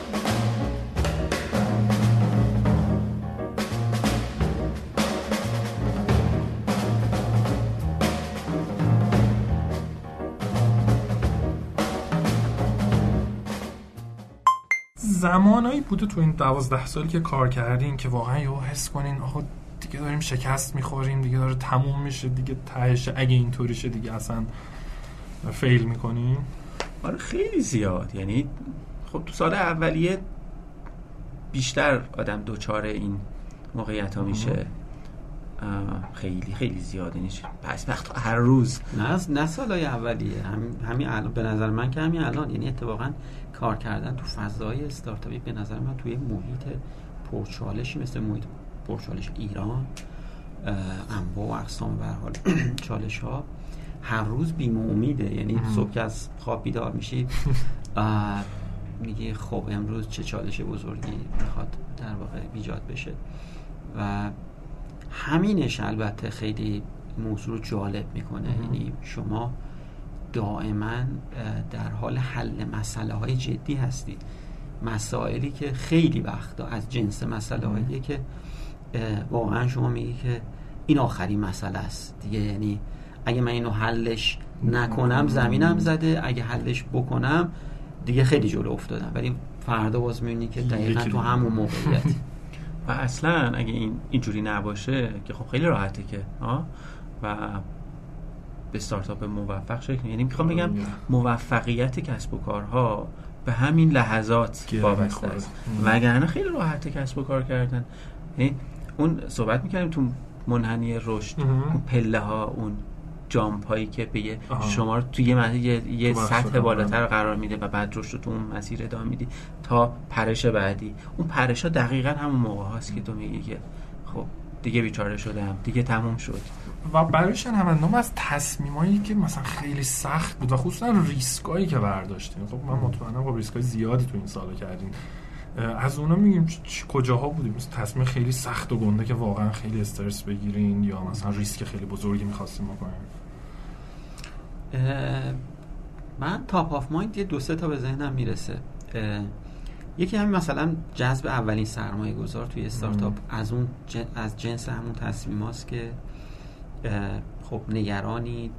زمانایی بوده تو این دوازده سالی که کار کردین که واقعا یهو حس کنین آخه دیگه داریم شکست می‌خوریم دیگه داره تموم میشه دیگه تهش اگه اینطوری شه دیگه اصلا فیل می‌کنیم آره خیلی زیاد. یعنی خب تو سال اولیه بیشتر آدم دوچار این موقعیت ها میشه خیلی خیلی زیاده نیست. پس وقت هر روز. نه نه سالای اولیه. هم همین الان به نظر من که همین الان. یعنی اتفاقا کار کردن تو فضای استارتاپی به نظر من توی محیط پرچالشی مثل محیط پرچالش ایران انواع و اقسام به حال (clears throat) چالش ها هر روز بیم امیده. یعنی صبح از خواب بیدار میشید (laughs) میگه خب امروز چه چالش بزرگی می‌خواد در واقع ایجاد بشه. و همینش البته خیلی موضوع رو جالب می‌کنه. یعنی شما دائما در حال حل مسئله های جدی هستید. مسائلی که خیلی وقتا از جنس مسئله هایی که واقعا شما میگی که این آخرین مسئله است. دیگه یعنی اگه من اینو حلش نکنم زمینم زده. اگه حلش بکنم دیگه خیلی جلو افتادم. ولی فردا باز می‌بینی که دقیقا تو همون موقعیت. (laughs) و اصلا اگه این اینجوری نباشه که خب خیلی راحته که و به استارتاپ موفق شکل یعنی می‌خوام بگم موفقیت کسب و کارها به همین لحظات وابسته است. وگرنه خیلی راحته کسب و کار کردن. یعنی اون صحبت می‌کردیم تو منحنی رشد اون پله ها اون جامپ هایی که به شما رو توی یه, یه سطح بالاتر قرار میده و بعد رشد تو اون مسیر ادامه میدی تا پرش بعدی. اون پرش ها دقیقا همون موقع هاست که تو میگی که خب دیگه بیچاره شدم دیگه تموم شد. و برای شنوندام از تصمیمایی که مثلا خیلی سخت بود و خصوصا ریسکایی که برداشتیم. خب من مطمئنم با ریسکای زیادی تو این سالا کردیم. از اونا میگیم کجاها بودیم؟ تصمیم خیلی سخت و گنده که واقعا خیلی استرس بگیرین یا مثلا ریسک خیلی بزرگی می‌خواستیم بکنیم. من top of mind یه دو سه تا به ذهنم می‌رسه. یکی همین مثلا جذب اولین سرمایه گذار توی استارتاپ از اون از جنس همون تصمیم هاست که خب نگرانی.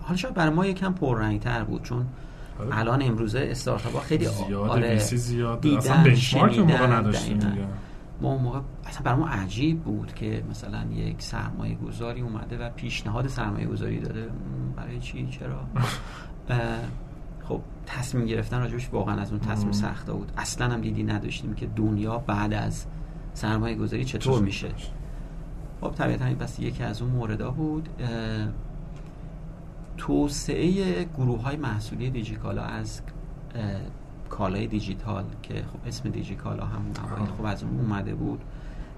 حالا شاید برای ما یکم پررنگتر بود چون آره. الان امروزه استارتاپ ها خیلی زیاده آره زیاد دیدن اصلا benchmark موقع نداشتیم ما اون موقع اصلا برای ما عجیب بود که مثلا یک سرمایه گذاری اومده و پیشنهاد سرمایه گذاری داده. برای چی؟ چرا؟ خب تصمیم گرفتن راجبش واقعا از اون تصمیم سخته بود. اصلا هم دیدی نداشتیم که دنیا بعد از سرمایه گذاری چطور میشه. خب طبیعتا این بس یکی از اون موردا بود. توسعه گروه های محصولی دیجیکالا از کالای دیجیتال که خب اسم دیجیکالا همون اوایل خب از اون اومده بود.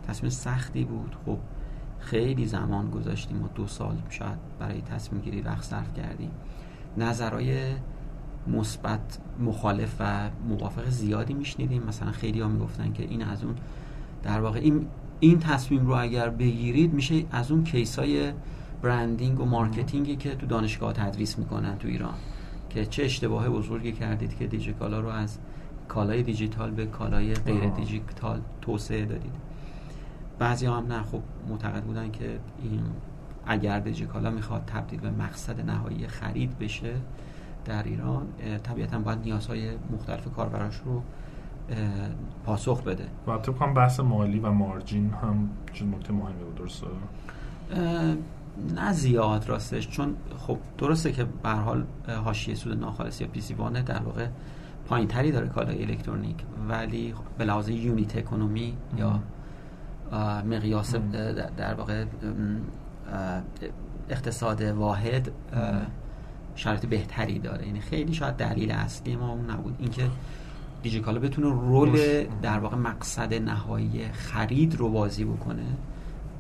تصمیم سختی بود. خب خیلی زمان گذاشتیم و دو سال شاید برای تصمیم گیری وقت صرف کردیم. نظرهای مثبت مخالف و موافق زیادی میشنیدیم. مثلا خیلی ها می‌گفتن که این از اون در واقع این این تصمیم رو اگر بگیرید میشه از اون case های branding و marketing ی که تو دانشگاه تدریس می‌کنن تو ایران. که چه اشتباه بزرگی کردید که دیجیکالا رو از کالای دیجیتال به کالای غیر دیجیتال توسعه دادید. بعضی هم نه خب معتقد بودن که این اگر دیجیکالا می‌خواد تبدیل به مقصد نهایی خرید بشه در ایران طبیعتا باید نیازهای مختلف کاربراش رو پاسخ بده. و بحث مالی و مارجین هم چیز نکته مهمی بود درسته؟ نه زیاد راستش چون خب درسته که به حال حاشیه سود ناخالص یا پیسی وانه در واقع پایین تری داره کالای الکترونیک ولی به لحاظ یونیت اکونومی یا مقیاس در واقع اقتصاد واحد شرایط بهتری داره. یعنی خیلی شاید دلیل اصلی ما اون نبود. اینکه دیجیکالا بتونه رول در واقع مقصد نهایی خرید رو بازی بکنه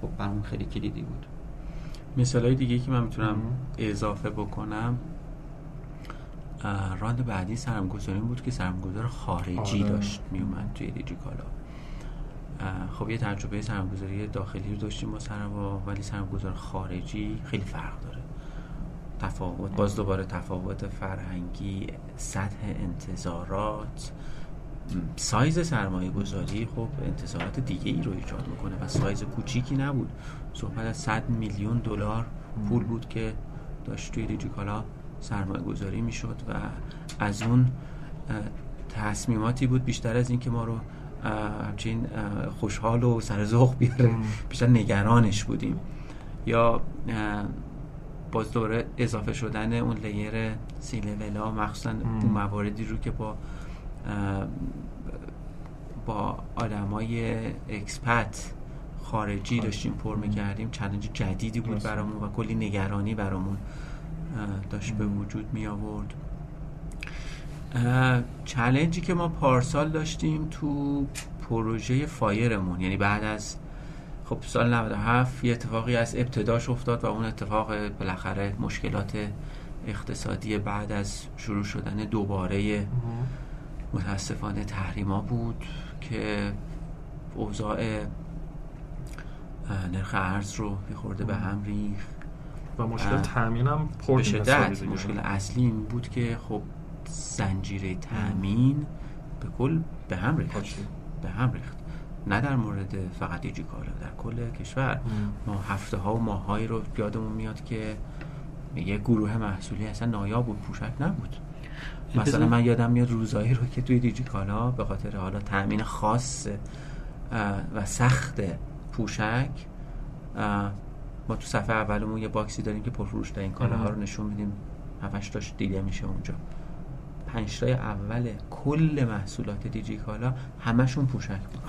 خب برامون خیلی کلیدی بود. مثال های دیگه که من می‌تونم اضافه بکنم راند بعدی سرمگذاری بود که سرمگذار خارجی آره. داشت میومد توی دیجیکالا خب یه تجربه سرمایه‌گذاری داخلی رو داشتیم با سرما ولی سرمایه‌گذار خارجی خیلی فرق داره. تفاوت باز دوباره تفاوت فرهنگی سطح انتظارات. سایز سرمایه گذاری خب انتظارات دیگه ای رو ایجاد می‌کنه و سایز کوچیکی نبود. صحبت از 100 میلیون دلار پول بود که داشت توی دیجیکالا سرمایه گذاری می‌شد و از اون تصمیماتی بود بیشتر از اینکه ما رو همچین خوشحال و سر ذوق بیاره. بیشتر نگرانش بودیم. یا باز دوباره اضافه شدن اون لیر سی لولا مخصوصا اون مواردی رو که با با آدمای اکسپت خارجی داشتیم پر می‌کردیم. چلنج جدیدی بود برامون و کلی نگرانی برامون داشت به وجود می آورد چلنجی که ما پارسال داشتیم تو پروژه فایرمون. یعنی بعد از خب سال 97 یه اتفاقی از ابتداش افتاد و اون اتفاق بالاخره مشکلات اقتصادی بعد از شروع شدن دوباره متاسفانه تحریما بود که اوضاع نرخ ارز رو خورده به هم ریخ و مشکل تامین هم به شدت مشکل اصلی این بود که خب زنجیره تامین به کل به هم ریخت. به هم ریخت. نه در مورد فقط دیجیکالا در کل کشور. ما هفته ها و ماهایی رو یادمون میاد که یه گروه محصولی اصلا نایاب بود پوشک نبود. مثلا من یادم میاد روزایی رو که توی دیجیکالا به خاطر حالا تأمین خاص و سخت پوشک ما تو صفحه اولمون یه باکسی داریم که پرفروش این کالاها رو نشون میدیم. هفتش تاش دیده میشه اونجا. پنج اول کل محصولات دیجیکالا همشون پوشک بود.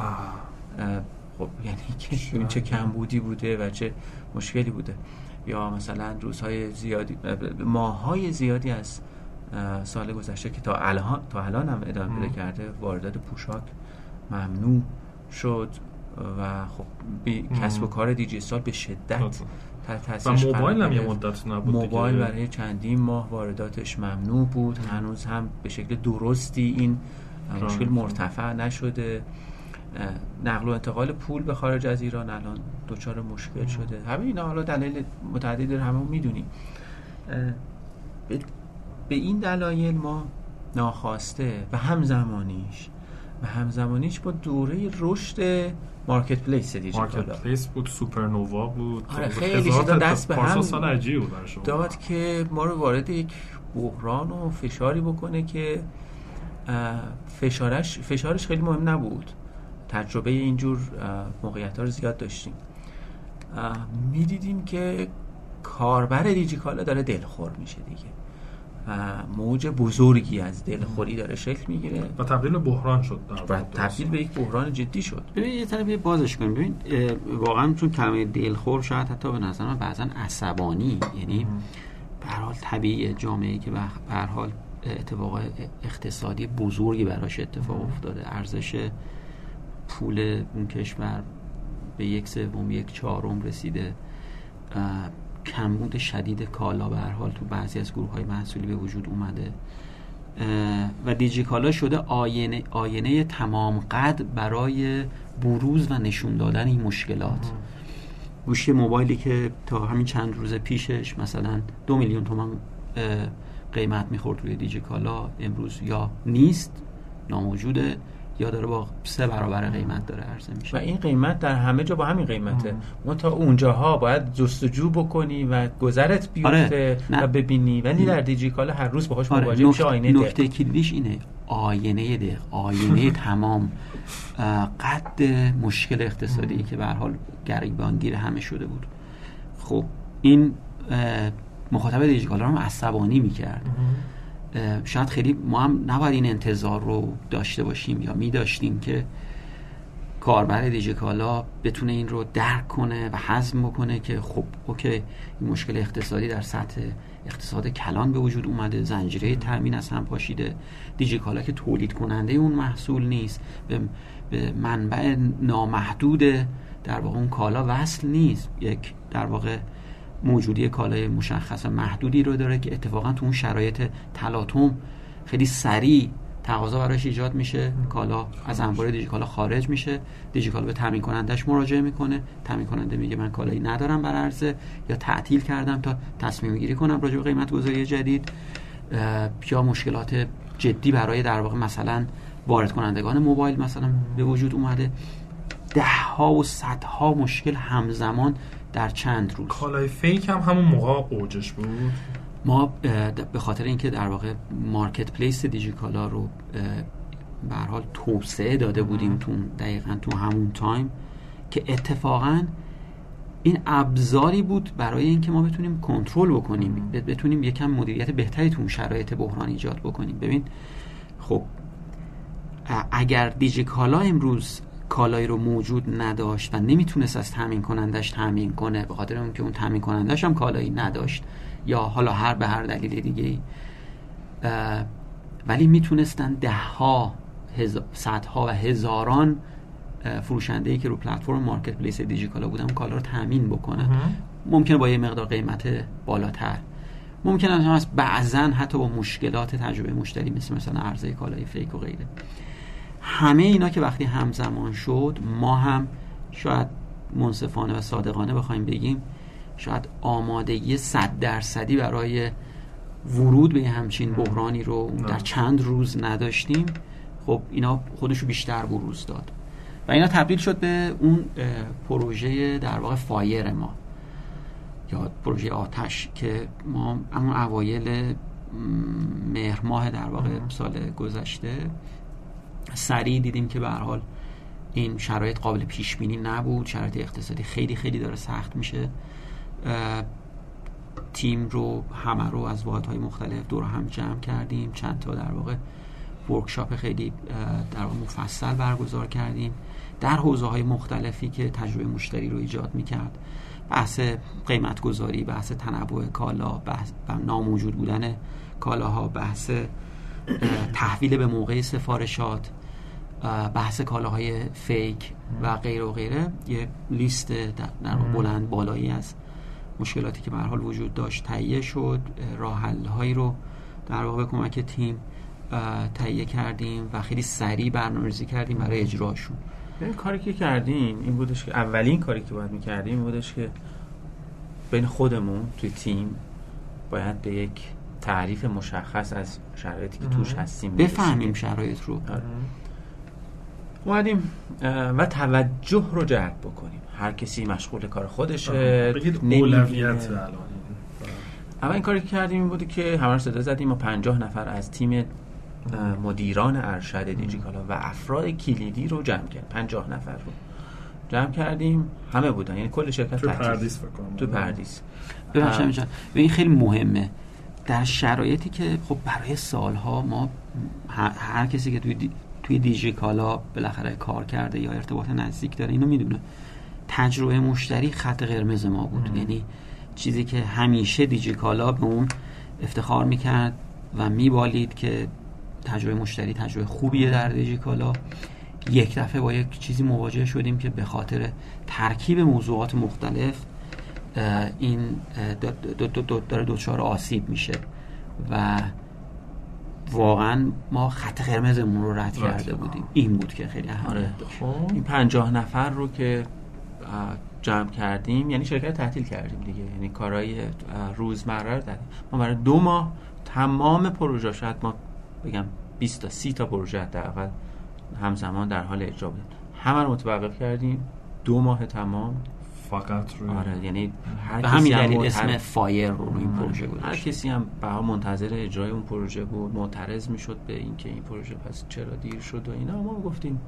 خب یعنی که این چه کمبودی بوده و چه مشکلی بوده. یا مثلا روزهای زیادی ماهای زیادی از سال گذشته که تا الان تا الان هم ادامه پیدا کرده واردات پوشاک ممنوع شد. و خب کسب و کار دیجیتال به شدت و موبایل هم یه مدت نبود موبایل برای چندین ماه وارداتش ممنوع بود. هنوز هم به شکل درستی این مشکل مرتفع نشده. نقل و انتقال پول به خارج از ایران الان دچار مشکل شده. همه اینا حالا دلیل متعددی رو همه می‌دونیم. به این دلایل ما ناخواسته و همزمانیش و همزمانیش با دوره رشد marketplace دیجیتال. marketplace بود سوپرنووا بود. آره خیلی چیزا دست به هم سال عجیب بود داد که ما رو وارد یک بحران و فشاری بکنه که فشارش فشارش خیلی مهم نبود. تجربه اینجور موقعیت ها رو زیاد داشتیم. می‌دیدیم که کاربر دیجیکالا داره دلخور میشه دیگه. موج بزرگی از دلخوری داره شکل می‌گیره. و تبدیل به بحران شد و تبدیل به یک بحران جدی شد. ببین یه طرفی بازش کنیم. ببین واقعا چون کلمه دلخور شاید حتی به نظر من بعضا عصبانی یعنی به حال طبیعی جامعه که به حال اتفاق اقتصادی بزرگی براش اتفاق افتاده. ارزش پول اون کشور به یک سوم یک چهارم رسیده. کمبود شدید کالا به هر حال تو بعضی از گروه های محصولی به وجود اومده. و دیجیکالا شده آینه, آینه تمام قد برای بروز و نشون دادن این مشکلات. گوشی موبایلی که تا همین چند روز پیشش مثلا دو میلیون تومن قیمت می‌خورد روی دیجیکالا امروز یا نیست ناموجوده. یا داره با سه برابر قیمت داره عرضه میشه. و این قیمت در همه جا با همین قیمته. ما تا اونجاها باید جستجو بکنی و گذرت بیفته آره. و ببینی. ولی در دیجیکالا هر روز باهاش آره. مواجه میشه آینه نکته کلیش اینه. آینه دق. آینه (laughs) تمام. قد مشکل اقتصادی که به حال گریبانگیر همه شده بود. خب این مخاطب دیجیکالا رو عصبانی می‌کرد. شاید خیلی ما هم نباید این انتظار رو داشته باشیم یا می داشتیم که کاربر دیجیکالا بتونه این رو درک کنه و حزم بکنه که خب اوکی این مشکل اقتصادی در سطح اقتصاد کلان به وجود اومده زنجیره تامین از هم پاشیده. دیجیکالا که تولید کننده اون محصول نیست به, به منبع نامحدود در واقع اون کالا وصل نیست. یک در واقع موجودی کالای مشخص محدودی رو داره که اتفاقا تو اون شرایط تلاطم خیلی سریع تقاضا براش ایجاد میشه. کالا از انبار دیجیکالا خارج میشه. دیجیکالا به تامین کنندش مراجعه می‌کنه. تامین کننده میگه من کالایی ندارم بر عرضه یا تعطیل کردم تا تصمیم گیری کنم راجع به قیمت گذاری جدید یا مشکلات جدی برای در واقع مثلا وارد کنندگان موبایل مثلا به وجود اومده. ده ها و صدها مشکل همزمان در چند روز. کالای fake هم همون موقع اوجش بود؟ ما به خاطر اینکه در واقع marketplace دیجیکالا رو به حال توسعه داده بودیم تو دقیقا تو همون تایم که اتفاقا این ابزاری بود برای اینکه ما بتونیم کنترل بکنیم بتونیم یکم مدیریت بهتری تو اون شرایط بحران ایجاد بکنیم. ببین خب اگر دیجیکالا امروز کالایی رو موجود نداشت و نمی‌تونست از تامین کنندش تامین کنه به خاطر اون که اون تامین کنندش هم کالایی نداشت یا حالا هر به هر دلیل دیگه ای ولی می‌تونستن ده ها صدها و هزاران فروشنده ای که رو پلتفرم مارکت پلیس دیجیکالا بودن کالا رو تامین بکنن. ممکنه با یه مقدار قیمت بالاتر. ممکن هم از بعضا حتی با مشکلات تجربه مشتری مثل مثلا عرضه کالای فیک و غیره. همه اینا که وقتی همزمان شد ما هم شاید منصفانه و صادقانه بخوایم بگیم شاید آمادگی صد درصدی برای ورود به همچین بحرانی رو در چند روز نداشتیم. خب اینا خودشو بیشتر بروز داد. و اینا تبدیل شد به اون پروژه در واقع فایر ما. یا پروژه آتش که ما همون اوایل مهر ماه در واقع سال گذشته سریع دیدیم که به حال این شرایط قابل پیش بینی نبود. شرایط اقتصادی خیلی خیلی داره سخت میشه. تیم رو همه رو از واحدهای مختلف دور هم جمع کردیم. چند تا در واقع ورکشاپ خیلی در واقع مفصل برگزار کردیم. در حوزه های مختلفی که تجربه مشتری رو ایجاد می‌کرد. بحث قیمت گذاری بحث تنوع کالا بحث ناموجود بودن کالاها بحث تحویل به موقع سفارشات. بحث کالاهای فیک و غیر و غیره. یه لیست در بلند بالایی از مشکلاتی که به حال وجود داشت تهیه شد. راه هایی رو در واقع به کمک تیم تهیه کردیم و خیلی سریع برنامه‌ریزی کردیم برای اجراشون. این کاری که کردیم این بودش که اولین کاری که باید می‌کردیم این بودش که بین خودمون توی تیم باید به یک تعریف مشخص از شرایطی که توش هستیم بفهمیم شرایط رو. آره. اومدیم و توجه رو جلب بکنیم. هر کسی مشغول کار خودشه اولویت اول این کاری که کردیم این بوده که همه رو صدا زدیم و پنجاه نفر از تیم مدیران ارشد دیجیکالا و افراد کلیدی رو جمع کرد پنجاه نفر رو جمع کردیم. همه بودن. یعنی کل شرکت تو پردیس تو پردیس. ببخشید این خیلی مهمه. در شرایطی که خب برای سالها ما هر کسی که توی توی دیجیکالا بالاخره کار کرده یا ارتباط نزدیک داره اینو می‌دونه. تجربه مشتری خط قرمز ما بود. یعنی چیزی که همیشه دیجیکالا به اون افتخار می‌کرد و میبالید که تجربه مشتری تجربه خوبیه در دیجیکالا یک دفعه با یک چیزی مواجه شدیم که به خاطر ترکیب موضوعات مختلف این داره دچار آسیب میشه و واقعا ما خط قرمزمون رو رد کرده بودیم. این بود که خیلی اهمیت آره. خب. این پنجاه نفر رو که جمع کردیم یعنی شرکت تحتیل کردیم دیگه. یعنی کارهای روزمره رو دادیم ما برای دو ماه تمام پروژه شاید ما بگم 20 تا 30 تا پروژه اول همزمان در حال اجرا بود همه رو متوقف کردیم. دو ماه تمام. فقط روی آره یعنی هر همین دلیل اسم فایر رو روی این پروژه بود هر کسی هم به منتظر اجرای اون پروژه بود معترض می‌شد به اینکه این پروژه پس چرا دیر شد و اینا. ما گفتیم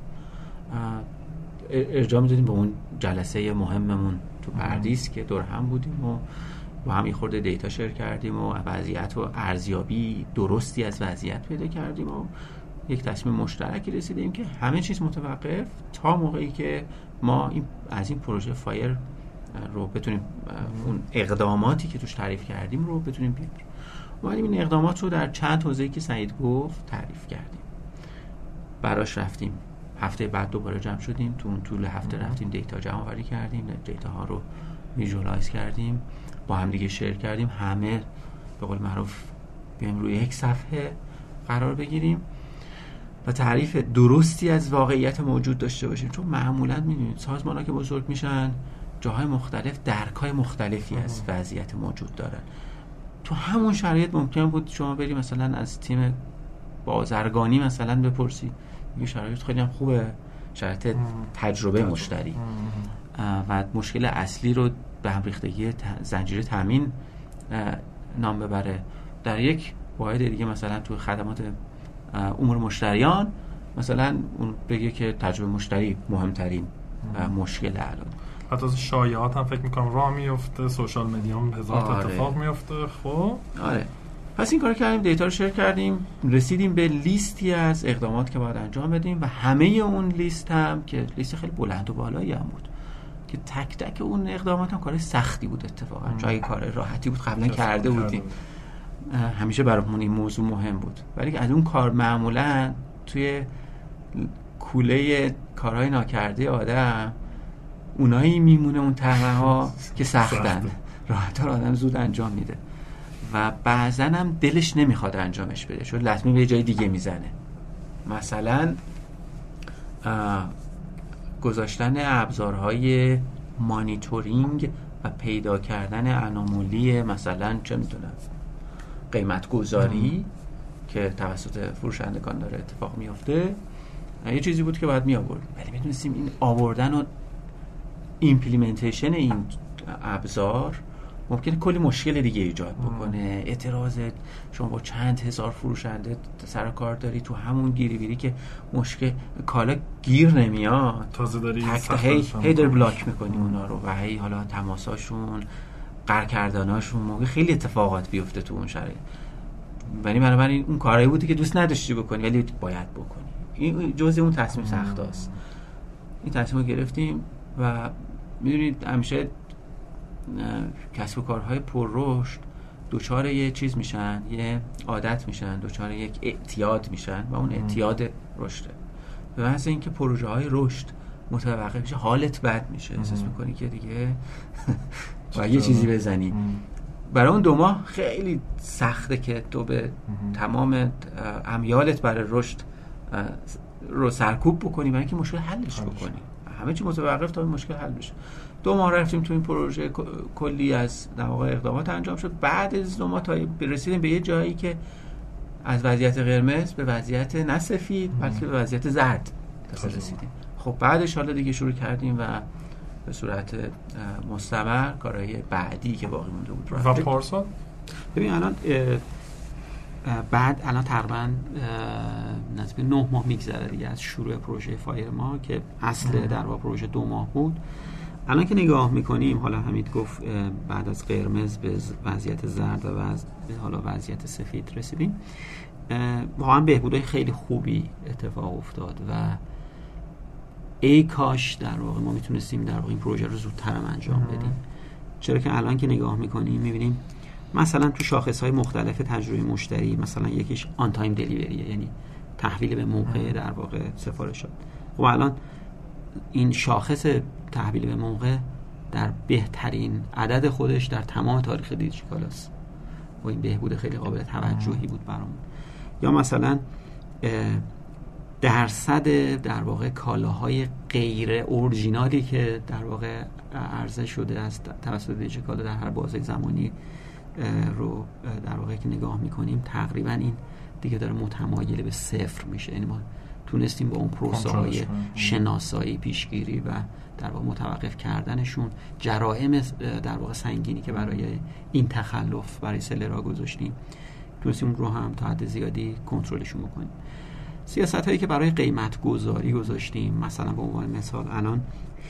ارجاع می‌دادیم به اون جلسه مهممون تو پردیس که دور هم بودیم و با هم خورده data share کردیم و وضعیت و ارزیابی درستی از وضعیت پیدا کردیم و یک تصمیم مشترکی رسیدیم که همه چیز متوقف تا موقعی که ما این از این پروژه fire رو بتونیم اون اقداماتی که توش تعریف کردیم رو بتونیم بیاریم. اومدیم این اقدامات رو در چند حوزه‌ای که سعید گفت تعریف کردیم. براش رفتیم. هفته بعد دوباره جمع شدیم. تو اون طول هفته رفتیم data جمع آوری کردیم. data ها رو visualize کردیم. با هم دیگه share کردیم. همه به قول معروف بیایم روی یک صفحه قرار بگیریم. و تعریف درستی از واقعیت موجود داشته باشیم. چون معمولا می‌دونید سازمان ها که بزرگ میشن جاهای مختلف درک های مختلفی از وضعیت موجود دارن. تو همون شرایط ممکن بود شما بری مثلا از تیم بازرگانی مثلا بپرسی یه شرایط خیلی هم خوبه. شرایط تجربه مشتری. و مشکل اصلی رو به هم ریختگی زنجیره تامین نام ببره. در یک واحد دیگه مثلا تو خدمات امور مشتریان مثلا اون بگه که تجربه مشتری مهمترین مشکل الان. حتی شایعات هم فکر می‌کنم راه میفته سوشال مدیا هم هزار آره. اتفاق میفته خب. آره. پس این کار کردیم دیتا رو شیر کردیم رسیدیم به لیستی از اقدامات که باید انجام بدیم و همه اون لیست هم که لیست خیلی بلند و بالایی هم بود که تک تک اون اقدامات هم کار سختی بود اتفاقا. جای کار راحتی بود قبلا کرده بودیم. همیشه برامون این موضوع مهم بود. ولی از اون کار معمولا توی کوله کارهای ناکرده آدم اونایی میمونه اون تهمه ها که سختن. راحت آدم زود انجام میده. و بعضا هم دلش نمی‌خواد انجامش بده چون لطمه به جای دیگه می‌زنه. مثلا گذاشتن ابزارهای مانیتورینگ و پیدا کردن انامولی مثلا چه می‌دونم. قیمت گذاری که توسط فروشندگان داره اتفاق میافته یه چیزی بود که باید می آورد ولی می‌دونستیم این آوردن و implementation این ابزار ممکنه کلی مشکل دیگه ایجاد بکنه. اعتراض شما با چند هزار فروشنده سر کار داری تو همون گیری بیری که مشکل کالا گیر نمیاد. تازه داری هی هی block می‌کنی اونا رو و هی حالا تماساشون کردناشون موقع خیلی اتفاقات بیفته تو اون شرایط. ولی بنابراین اون کارایی بودی که دوست نداشتی بکنی ولی باید بکنی. این جزء اون تصمیم سخت است این تصمیم رو گرفتیم و می‌دونید همیشه کسب و کارهای پر رشد دوچار یه چیز میشن یه عادت میشن دوچار یک اعتیاد میشن و اون اعتیاد رشده. به محض اینکه پروژه های رشد متوقف میشه حالت بد میشه. احساس می‌کنی که دیگه (laughs) و یه چیزی بزنی. برای اون دو ماه خیلی سخته که تو به تمام امیالت برای رشد رو سرکوب بکنی برای اینکه مشکل حلش بکنی. همه چی متوقف تا این مشکل حل بشه. دو ماه رفتیم تو این پروژه کلی از در اقدامات انجام شد. بعد از دو ماه تا رسیدیم به یه جایی که از وضعیت قرمز به وضعیت نسفید بلکه به وضعیت زرد رسیدیم. خب بعدش حالا دیگه شروع کردیم و به صورت مستمر کارهای بعدی که باقی مونده بود. و پارسال؟ ببین الان بعد الان تقریبا نزدیک نه ماه میگذره دیگه از شروع پروژه فایر ما که اصل در واقع پروژه دو ماه بود. الان که نگاه می‌کنیم حالا حمید گفت بعد از قرمز به وضعیت زرد و حالا وضعیت سفید رسیدیم. واقعا بهبودهای خیلی خوبی اتفاق افتاد و ای کاش در واقع ما می‌تونستیم در واقع این پروژه رو زودتر هم انجام بدیم. چرا که الان که نگاه می‌کنیم می‌بینیم مثلا تو شاخص های مختلف تجربه مشتری مثلا یکیش on-time delivery ه یعنی تحویل به موقع در واقع سفارشات خب الان این شاخص تحویل به موقع در بهترین عدد خودش در تمام تاریخ دیجیکالاست و این بهبود خیلی قابل توجهی بود برامون. یا مثلا درصد در واقع کالاهای غیر اورجینالی که در واقع عرضه شده از توسط دیجیکالا در هر بازه زمانی رو در واقع که نگاه می‌کنیم تقریبا این دیگه داره متمایل به صفر میشه. یعنی ما تونستیم با اون پروسه های شناسایی پیشگیری و در واقع متوقف کردنشون جرائم در واقع سنگینی که برای این تخلف برای سلرا گذاشتیم تونستیم رو هم تا حد زیادی کنترلشون بکنیم. سیاست هایی که برای قیمت گذاری گذاشتیم مثلا به عنوان مثال الان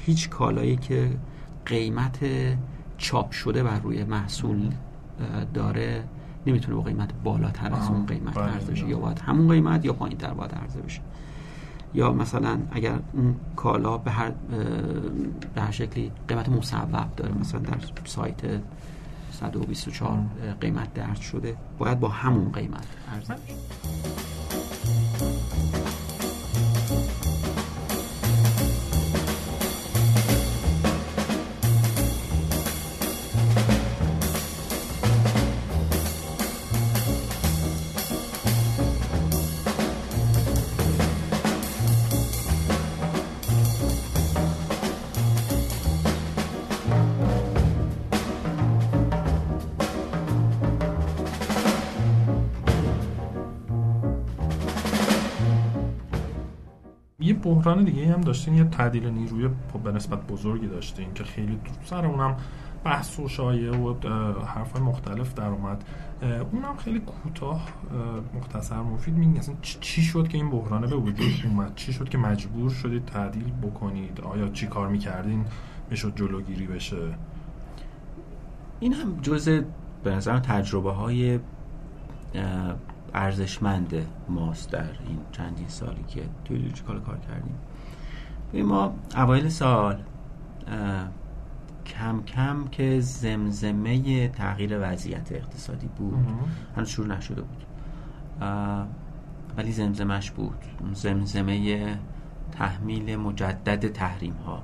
هیچ کالایی که قیمت چاپ شده بر روی محصول داره نمی‌تونه با قیمت بالاتر از اون قیمت عرضه بشه. یا باید همون قیمت یا پایین تر باید عرضه بشه. یا مثلا اگر اون کالا به هر به هر شکلی قیمت مصوب داره مثلا در سایت 124 قیمت درج شده باید با همون قیمت عرضه بشه. بحران دیگه هم داشتین یه تعدیل نیروی به نسبت بزرگی داشتین که خیلی سر اونم بحث و شایعه و حرف مختلف در اومد. اونم خیلی کوتاه مختصر مفید میگن اصلا چی شد که این بحرانه به وجود اومد؟ چی شد که مجبور شدید تعدیل بکنید؟ آیا چی کار می‌کردین؟ می‌شد جلوگیری بشه؟ این هم جز به نظر تجربه های ارزشمند ماست در این چندین سالی که توی لوجیکال کار کردیم. ما اوایل سال کم کم که زمزمه تغییر وضعیت اقتصادی بود. هنوز شروع نشده بود. ولی زمزمش بود. زمزمه تحمیل مجدد تحریم ها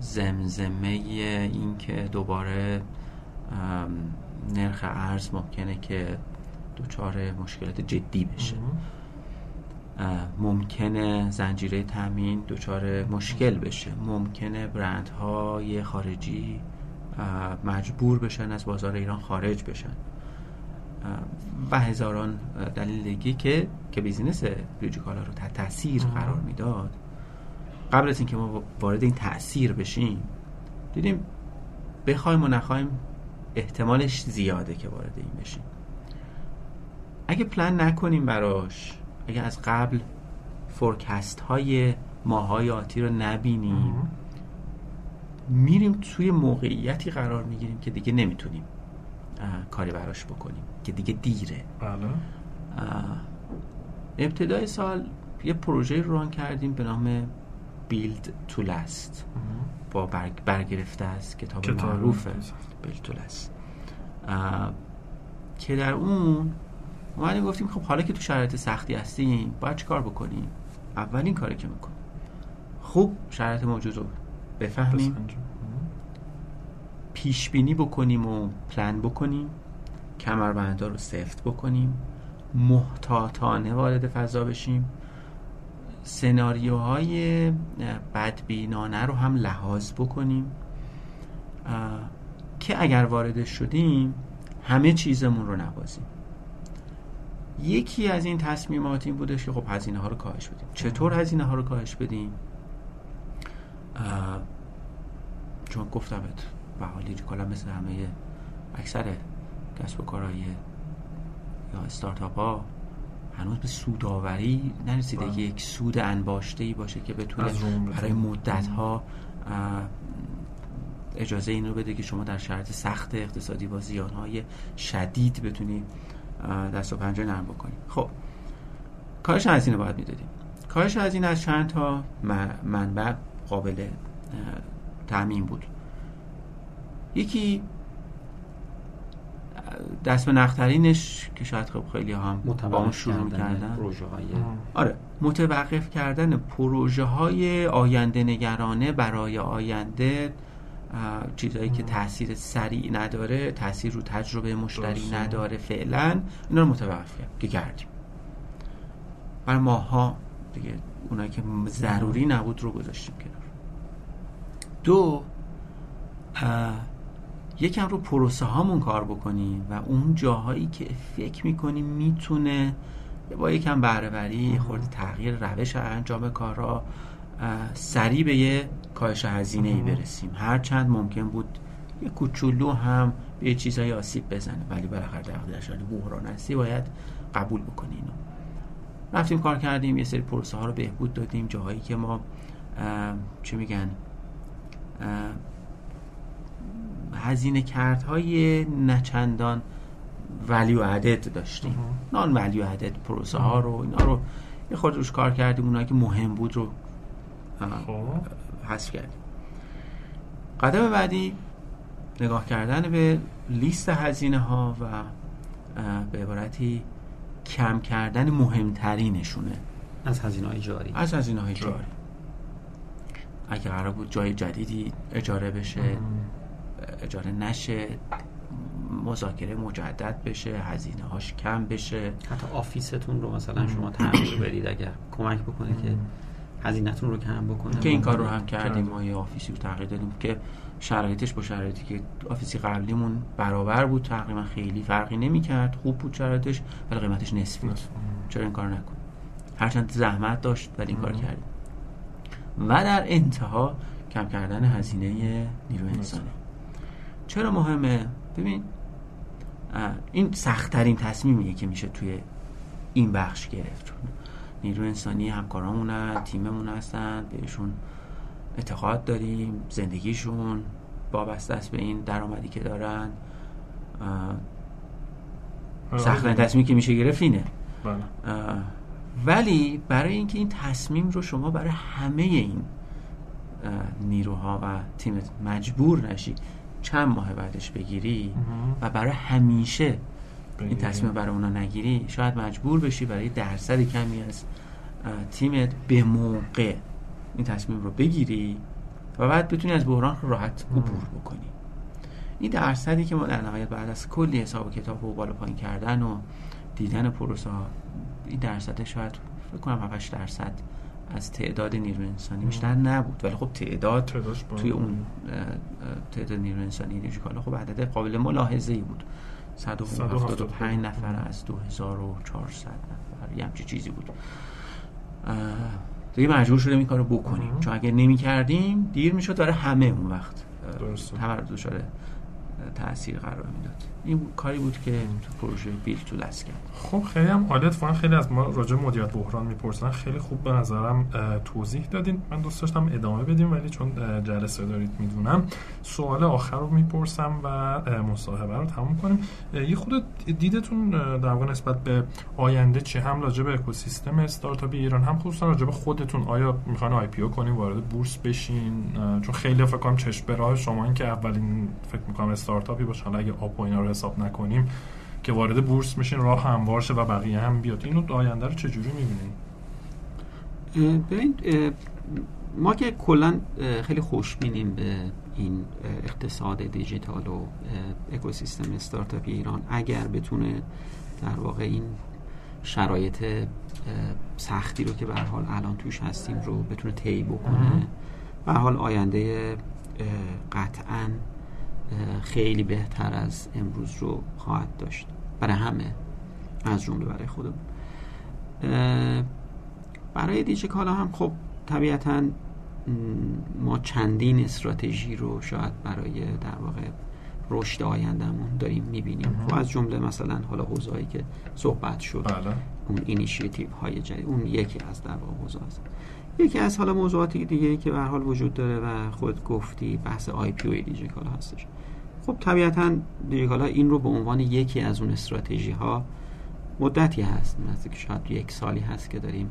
زمزمه این که دوباره نرخ ارز ممکنه که دچار مشکلات جدی بشه. ممکنه زنجیره تامین دچار مشکل بشه. ممکنه برندهای خارجی مجبور بشن از بازار ایران خارج بشن. و هزاران دلیل دیگه که که بیزینس بیوجیکالا رو تحت تاثیر قرار می‌داد. قبل از اینکه ما وارد این تاثیر بشیم دیدیم بخوایم و نخوایم احتمالش زیاده که وارد این بشیم. اگه پلان نکنیم براش اگه از قبل فورکست های ماهای آتی رو نبینیم میریم توی موقعیتی قرار می‌گیریم که دیگه نمی‌تونیم کاری براش بکنیم که دیگه دیره. بله. ابتدای سال یه پروژه ران کردیم به نام بیلد تو لست با برگرفته از کتاب, کتاب معروف بیلد تو لست که در اون اومدیم گفتیم خب حالا که تو شرایط سختی هستیم باید چی کار بکنیم؟ اولین کاری که می‌کنیم. خوب شرایط موجود رو بفهمیم. پیش بینی بکنیم و پلن بکنیم. کمربندها رو سفت بکنیم. محتاطانه وارد فضا بشیم. سناریوهای بدبینانه رو هم لحاظ بکنیم. که اگر وارد شدیم همه چیزمون رو نبازیم یکی از این تصمیمات این بودش که خب هزینه ها رو کاهش بدیم. چطور هزینه ها رو کاهش بدیم؟ چون گفتمت به حالی کلا مثل همه اکثر کسب و کارهای یا استارتاپ ها هنوز به سوداوری نرسیده که بله. یک سود انباشته ای باشه که بتونه برای مدت ها اجازه این رو بده که شما در شرط سخت اقتصادی با زیان های شدید بتونید دست و پنجه نرم بکنیم. خب کارش هزینه باید می‌دادیم. کارش هزینه از چند تا منبع قابل تعمین بود. یکی دست به نخترینش که شاید خب خیلی هم با اون شروع کردن پروژه های آره متوقف کردن پروژه های آینده نگرانه برای آینده چیزهایی که تاثیر سریع نداره تاثیر رو تجربه مشتری نداره فعلا اینا رو متوقف که کردیم. برای ماها دیگه اونایی که ضروری نبود رو گذاشتیم کنار. دو یکم رو پروسه هامون کار بکنیم و اون جاهایی که فکر می‌کنیم می‌تونه با یکم بهره خورده تغییر روش انجام کارها سریع به یه کاهش هزینه ای برسیم. هر چند ممکن بود یه کوچولو هم به یه چیزهای آسیب بزنه ولی بالاخره در حالی بحران هستی باید قبول بکنی اینو. رفتیم کار کردیم یه سری پروسه ها رو بهبود دادیم. جاهایی که ما چه میگن هزینه کردهای نچندان ولیو عدد داشتیم. نان ولیو عدد پروسه ها رو اینا رو یه خود روش کار کردیم. اونایی که مهم بود رو. حذف کردیم قدم بعدی نگاه کردن به لیست هزینه ها و به عبارتی کم کردن مهمترینشونه. از هزینه های جاری. از هزینه های جاری. اگه قرار بود جای جدیدی اجاره بشه اجاره نشه مذاکره مجدد بشه هزینه هاش کم بشه. حتی office تون رو مثلا شما تغییر بدید اگر کمک بکنه که هزینهتون رو کم بکنه که این کار رو هم کردیم. ما یه office ی رو تغییر دادیم که شرایطش با شرایطی که office ی قبلیمون برابر بود تقریبا خیلی فرقی نمی کرد خوب بود شرایطش ولی قیمتش نصف بود. چرا این کار نکن؟ هرچند زحمت داشت ولی این کار کردیم. و در انتها کم کردن هزینه نیرو انسانی چرا مهمه؟ ببین این سختترین تصمیمیه که میشه توی این بخش گرفت. نیرو انسانی همکارامونن تیممون هستن بهشون اعتقاد داریم زندگیشون وابسته است به این درآمدی که دارن. سختترین تصمیمی که میشه گرفت اینه. بله. ولی برای اینکه این تصمیم رو شما برای همه این نیروها و تیمت مجبور نشی چند ماه بعدش بگیری و برای همیشه این تصمیم برای اونا نگیری شاید مجبور بشی برای درصد کمی از تیمت به موقع این تصمیم رو بگیری و بعد بتونی از بحران راحت عبور بکنی. این درصدی که ما در نهایت بعد از کلی حساب و کتاب و بالا پایین کردن و دیدن پروسه این درصد شاید فکر کنم 7 درصد از تعداد نیروی انسانی بیشتر نبود. ولی خب تعداد توی اون تعداد نیروی انسانی دیجیکالا خب عدد قابل ملاحظه ای بود. 175 نفر از 2400 نفر. یه همچی چیزی بود. دیگه مجبور شده این کارو بکنیم. چون اگر نمی کردیم دیر می‌شد داره همه اون وقت. تمرد شده تاثیر قرار می‌داد. این کاری بود که تو پروژه بیل تو کرد. خب خیلی هم عالیت فان خیلی از ما راجع مدیریت بحران می‌پرسن. خیلی خوب به نظرم توضیح دادین. من دوست داشتم ادامه بدیم ولی چون جلسه دارید می‌دونم. سوال آخر رو می‌پرسم و مصاحبه رو تموم کنیم. یه خود دیدتون در نسبت به آینده چه؟ هم راجع به اکوسیستم استارتاپی ایران هم خصوصا راجع به خودتون. آیا می‌خوان آی پی او کنین وارد بورس بشین؟ چون خیلی فکر کنم چشم به راه شما این که اولین فکر می‌کنم استارتاپی باشه. حالا اگه آپ و اینا رو حساب نکنیم که وارد بورس میشین راه هموار شه و بقیه هم بیاد. اینو آینده رو چجوری می‌بینین؟ ببین ما که کلا خیلی خوشبینیم به این اقتصاد دیجیتال و اکوسیستم استارتاپ ایران. اگر بتونه در واقع این شرایط سختی رو که به حال الان توش هستیم رو بتونه طی بکنه به حال آینده قطعا خیلی بهتر از امروز رو خواهد داشت. برای همه از جمله برای خودم. برای دیجی کالا هم خب طبیعتا ما چندین استراتژی رو شاید برای در واقع رشد آیندهمون داریم می‌بینیم. خب از جمله مثلا حالا حوزه‌ای که صحبت شد بله. اون اینیشیتیو های جدید اون یکی از در واقع حوزه است. یکی از حالا موضوعات دیگه ای که به حال وجود داره و خود گفتی بحث IPO دیجیکالا هستش. خب طبیعتا دیجیکالا این رو به عنوان یکی از اون استراتژی ها مدتی هست. نزدیک شاید یک سالی هست که داریم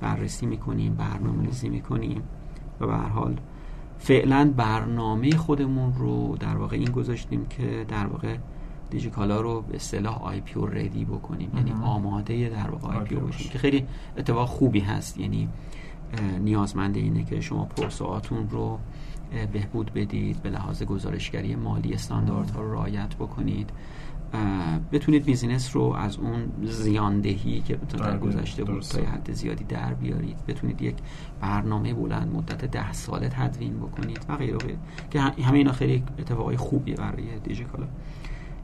بررسی می‌کنیم برنامه ریزی می‌کنیم و به هر حال فعلا برنامه خودمون رو در واقع این گذاشتیم که در واقع دیجیکالا رو به اصطلاح IPO ready بکنیم. یعنی آماده در واقع IPO باشیم که خیلی اتفاق خوبی هست. یعنی نیازمند اینه که شما پروسه‌هاتون رو بهبود بدید به لحاظ گزارشگری مالی استانداردها رو رعایت بکنید. بتونید business رو از اون زیاندهی که در گذشته بود تا حد زیادی در بیارید. بتونید یک برنامه بلند مدت ده ساله تدوین بکنید و غیره که همه اینا خیلی اتفاقای خوبیه برای دیجیکالا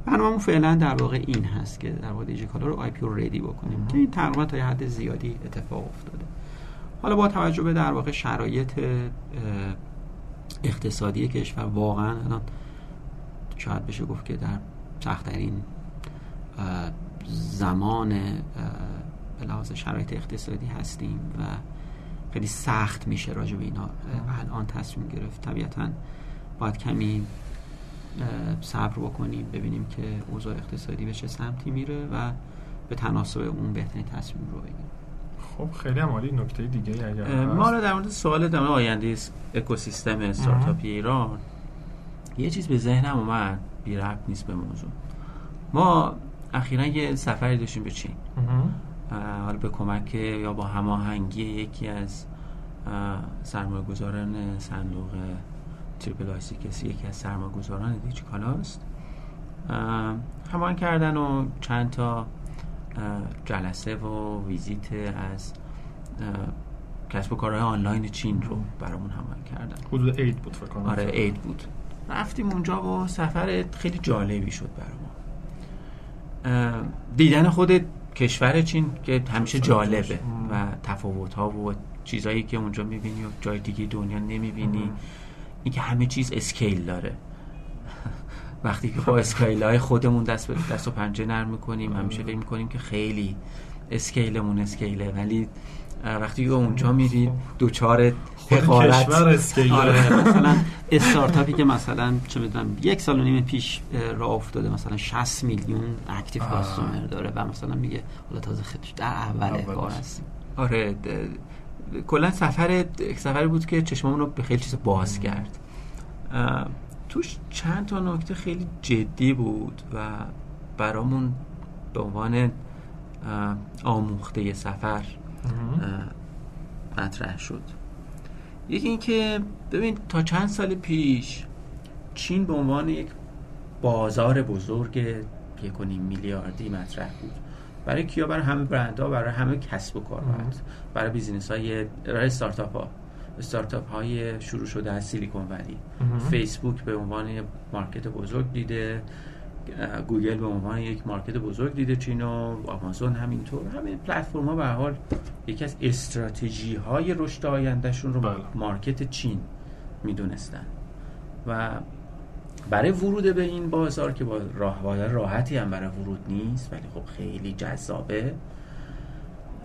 برنامه فعلا در واقع این هست که در واقع دیجیکالا رو آی پی رو ردی بکنیم. که این تقریبا تا حد زیادی اتفاق افتاده. حالا با توجه به در واقع شرایط اقتصادی کشور واقعا الان شاید بشه گفت که در سختترین زمان به لحاظ شرایط اقتصادی هستیم و خیلی سخت میشه راجع به اینا الان تصمیم گرفت. طبیعتا باید کمی صبر بکنیم ببینیم که اوضاع اقتصادی به چه سمتی میره و به تناسب اون بهترین تصمیم رو بگیریم. خب خیلی عمالی نکته دیگه اگر ما در مورد سوال در آینده اکوسیستم استارتاپی ایران. یه چیز به ذهنم اومد بی ربط نیست به موضوع. ما اخیرا یه سفری داشتیم به چین. حالا به کمک یا با هماهنگی یکی از سرمایه گذاران صندوق تریپل آیسی کسی یکی از سرمایه گذاران دیجیکالاست هماهنگ کردن و چند تا جلسه و ویزیت از کسب و کارهای آنلاین چین رو برامون هماهنگ کردن. حدود عید بود فکر کنم. آره عید بود. رفتیم اونجا و سفر خیلی جالبی شد برامون. دیدن خود کشور چین که همیشه جالبه و تفاوت ها و چیزهایی که اونجا می‌بینی و جای دیگه دنیا نمی‌بینی. این که همه چیز scale داره. وقتی که با scale های خودمون دست به دست و پنجه نرم می‌کنیم همیشه فکر می‌کنیم که خیلی scale مون scale ه. ولی وقتی که اونجا میری دچار حقارت. آره مثلا (laughs) استارتاپی که مثلا چه می‌دونم یک سال و نیم پیش راه افتاده مثلا 60 میلیون اکتیو کاستومر داره و مثلا میگه حالا تازه خیلی در اول کار هستیم. آره کلا سفر سفری بود که چشممون رو به خیلی چیز باز کرد. توش چند تا نکته خیلی جدی بود و برامون به عنوان آموخته سفر مطرح شد. یکی اینکه ببین تا چند سال پیش چین به عنوان یک بازار بزرگ یک میلیاردی مطرح بود. برای کیا؟ برای همه برندها برای همه کسب و کارها برای business های برای استارتاپ ها استارتاپ های شروع شده از سیلیکون ولی. فیسبوک به عنوان market بزرگ دیده گوگل به عنوان یک market بزرگ دیده چین و آمازون همینطور. همه پلتفرم ها به حال یکی از استراتژی های رشد آیندهشون رو بله. مارکت چین می‌دونستن. و برای ورود به این بازار که با راه راحتی هم برای ورود نیست ولی خب خیلی جذابه.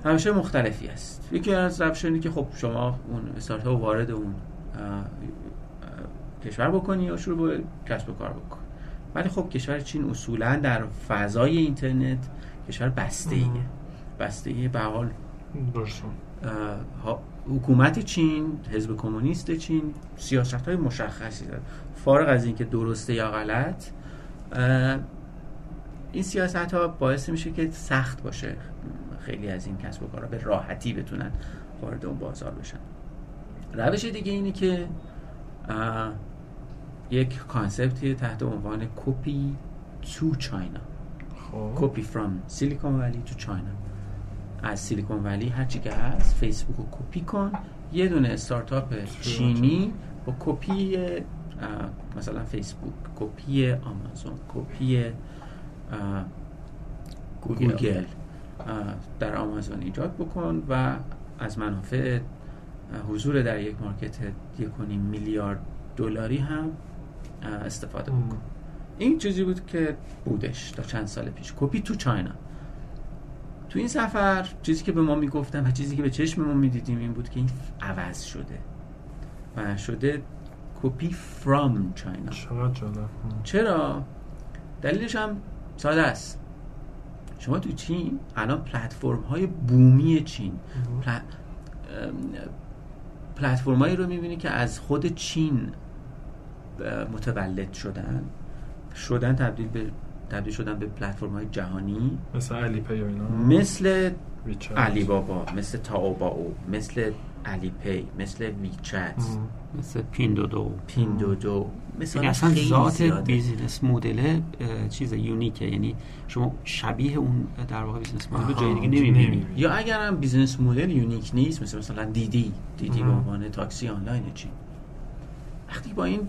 روش مختلفی است یکی از روشانی که خب شما اون استارتاپ وارد اون کشور بکنی یا شروع به کسب و کار بکن. ولی خب کشور چین اصولا در فضای اینترنت کشور بسته ایه بسته ایه به حال حکومت چین حزب کمونیست چین سیاست های مشخصی داره. فارغ از اینکه درسته یا غلط این سیاست ها باعث میشه که سخت باشه خیلی از این کسب و کارها به راحتی بتونن وارد اون بازار بشن. روش دیگه اینه که یک concept ی تحت عنوان کپی to China. Copy from Silicon Valley to China. از سیلیکون ولی هرچی که هست فیسبوک رو کپی کن. یه دونه استارتاپ چینی با کپی مثلا فیسبوک کپی آمازون کپی گوگل. در آمازون ایجاد بکن و از منافع حضور در یک market یک میلیارد دلاری هم استفاده بکن. این چیزی بود که بودش تا چند سال پیش. کپی تو چاینا. تو این سفر چیزی که به ما می‌گفتن و چیزی که به چشم ما می‌دیدیم این بود که این عوض شده و شده کپی فرام چاینا. چرا؟ دلیلش هم ساده است. شما تو چین الان پلتفرم های بومی چین پلتفرم هایی رو می‌بینی که از خود چین متولد شدن. شدن تبدیل به تبدیل شدن به پلتفرم های جهانی. مثل Alipay اینا. مثل علی بابا مثل Taobao مثل Alipay مثل WeChat مثل Pinduoduo. Pinduoduo. مثل یعنی اصلا ذات business model چیز unique ه. یعنی شما شبیه اون در واقع business model جای دیگه نمی‌بینید یا اگر هم business model unique نیست مثل مثلا DiDi دیدی به عنوان تاکسی آنلاین چی؟ وقتی با این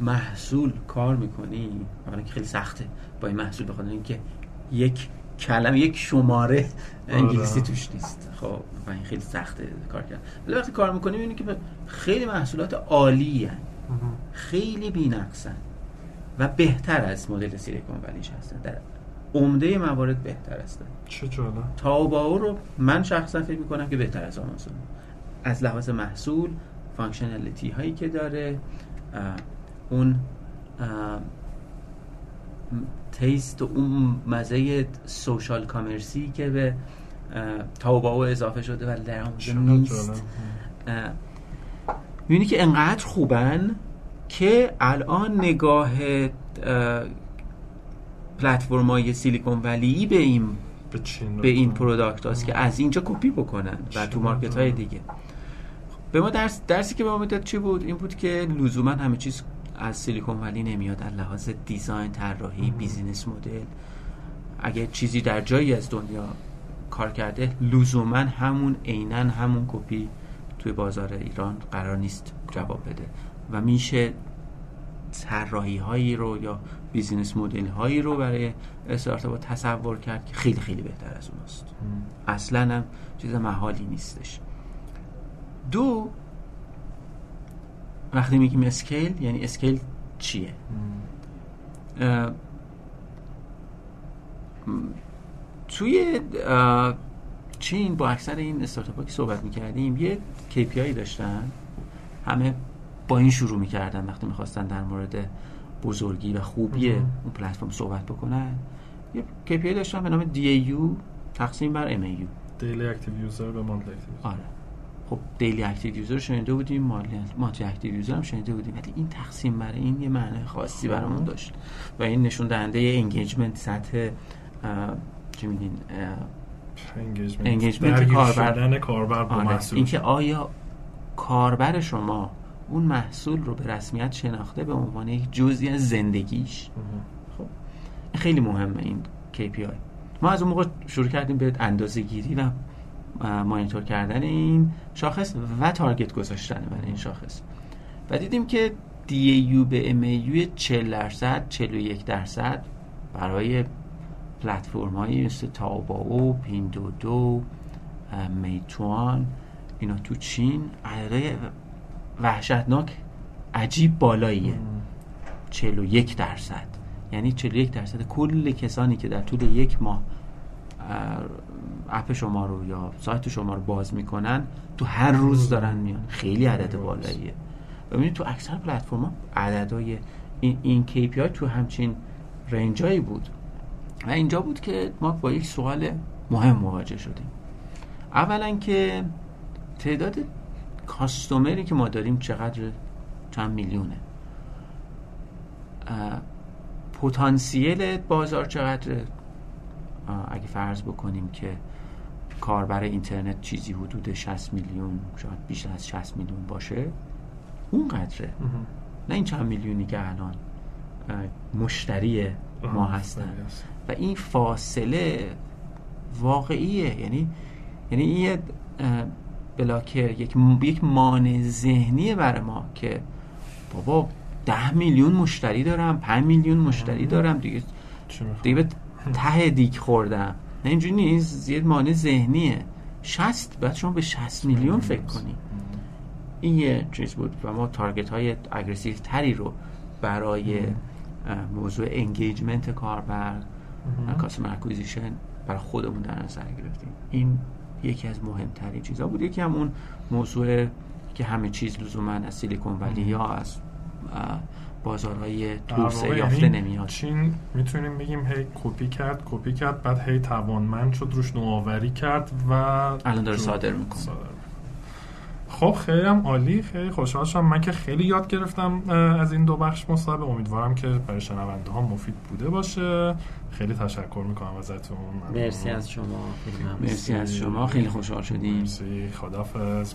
محصول کار می‌کنی اولا که خیلی سخته با این محصول بخاطر اینکه یک کلمه یک شماره انگلیسی آره. توش نیست. خب و این خیلی سخته کار کرد ولی وقتی کار می‌کنی می‌بینی که خیلی محصولات عالی هن. خیلی بی‌نقصن و بهتر از مدل سیلیکون ولیش هستن. در عمده موارد بهتر هستن. چه جالب تاوباو رو من شخصا فکر می‌کنم که بهتر از آمازون. از لحاظ محصول functionality هایی که داره اون taste و اون مزه social commerce ی که به Taobao اضافه شده ولی در اونجا نیست. می‌بینی که انقدر خوبن که الان نگاه پلتفرم های سیلیکون ولی به این به, این product هاست که از اینجا کپی بکنن و تو market های دیگه. به ما درس درسی که به ما می‌داد چی بود؟ این بود که لزوما همه چیز از سیلیکون ولی نمیاد. از لحاظ design طراحی business model. اگه چیزی در جایی از دنیا کار کرده لزوما همون عینا همون کپی توی بازار ایران قرار نیست جواب بده. و میشه طراحی هایی رو یا business model هایی رو برای استارتاپ تصور کرد که خیلی خیلی بهتر از اوناست. اصلا هم چیز محالی نیستش. دو وقتی میگیم scale یعنی scale چیه؟ توی چین با اکثر این استارتاپ که صحبت می‌کردیم یه KPI داشتن. همه با این شروع می‌کردن وقتی می‌خواستن در مورد بزرگی و خوبی اون پلتفرم صحبت بکنن. یه KPI داشتن به نام DAU تقسیم بر MAU Daily Active User به Monthly Active آره. خب daily active user شنیده بودیم monthly active user هم شنیده بودیم. ولی این تقسیم برای این یه معنی خاصی برامون داشت. و این نشون دهنده engagement سطح چی میگین انگیجمنت کاربر. کاربر با آره. محصول. اینکه آیا کاربر شما اون محصول رو به رسمیت شناخته به عنوان یک جزئی از زندگیش؟ خب. خیلی مهمه این KPI ما از اون موقع شروع کردیم به اندازه گیری و مانیتور کردن این شاخص و تارگت گذاشتن برای این شاخص. و دیدیم که DAU به MAU 40 درصد 41 درصد برای پلتفرم های مثل تاوباو پیندودو می‌توان اینا تو چین عدد وحشتناک عجیب بالاییه. 41 درصد. یعنی 41 درصد کل کسانی که در طول یک ماه اپ شما رو یا سایت شما رو باز می‌کنن تو هر روز دارن میان. خیلی عدد بالاییه. ببینید تو اکثر پلتفرم ها عددهای این, این KPI تو همچین رنجایی بود. و اینجا بود که ما با یک سوال مهم مواجه شدیم. اولا که تعداد کاستومری که ما داریم چقدر چند میلیونه؟ پتانسیل بازار چقدر اگه فرض بکنیم که کاربر اینترنت چیزی حدود 60 میلیون شاید بیشتر از 60 میلیون باشه اون قدره نه این چند میلیونی که الان مشتری ما هستن. و این فاصله واقعیه. یعنی یعنی این یه بلاکر یک یک مانع ذهنیه برای ما که بابا ده میلیون مشتری دارم 5 میلیون مشتری دارم دیگه دیگه (laughs) ته دیک خوردم. نه اینجوری نیست. یه مانع ذهنیه. 60 بعد شما به 60 میلیون فکر کنی. این یه چیز بود و ما target های aggressive تری رو برای موضوع engagement کاربر customer acquisition برای خودمون در نظر گرفتیم. این یکی از مهمترین چیزها بود. یکی هم اون موضوع که همه چیز لزوما از سیلیکون ولی یا از بازارهای توسعه یعنی یافته نمیاد. چین می‌تونیم بگیم؟ هی کپی کرد کپی کرد بعد هی توانمند شد روش نوآوری کرد و الان داره صادر می‌کنه. خب خیلی هم عالی خیلی خوشحال شدم. من که خیلی یاد گرفتم از این دو بخش مصاحبه. امیدوارم که برای شنونده ها مفید بوده باشه. خیلی تشکر می‌کنم ازتون. مرسی از شما. خیلی مرسی از شما. خیلی خوشحال شدیم. مرسی. خدافظ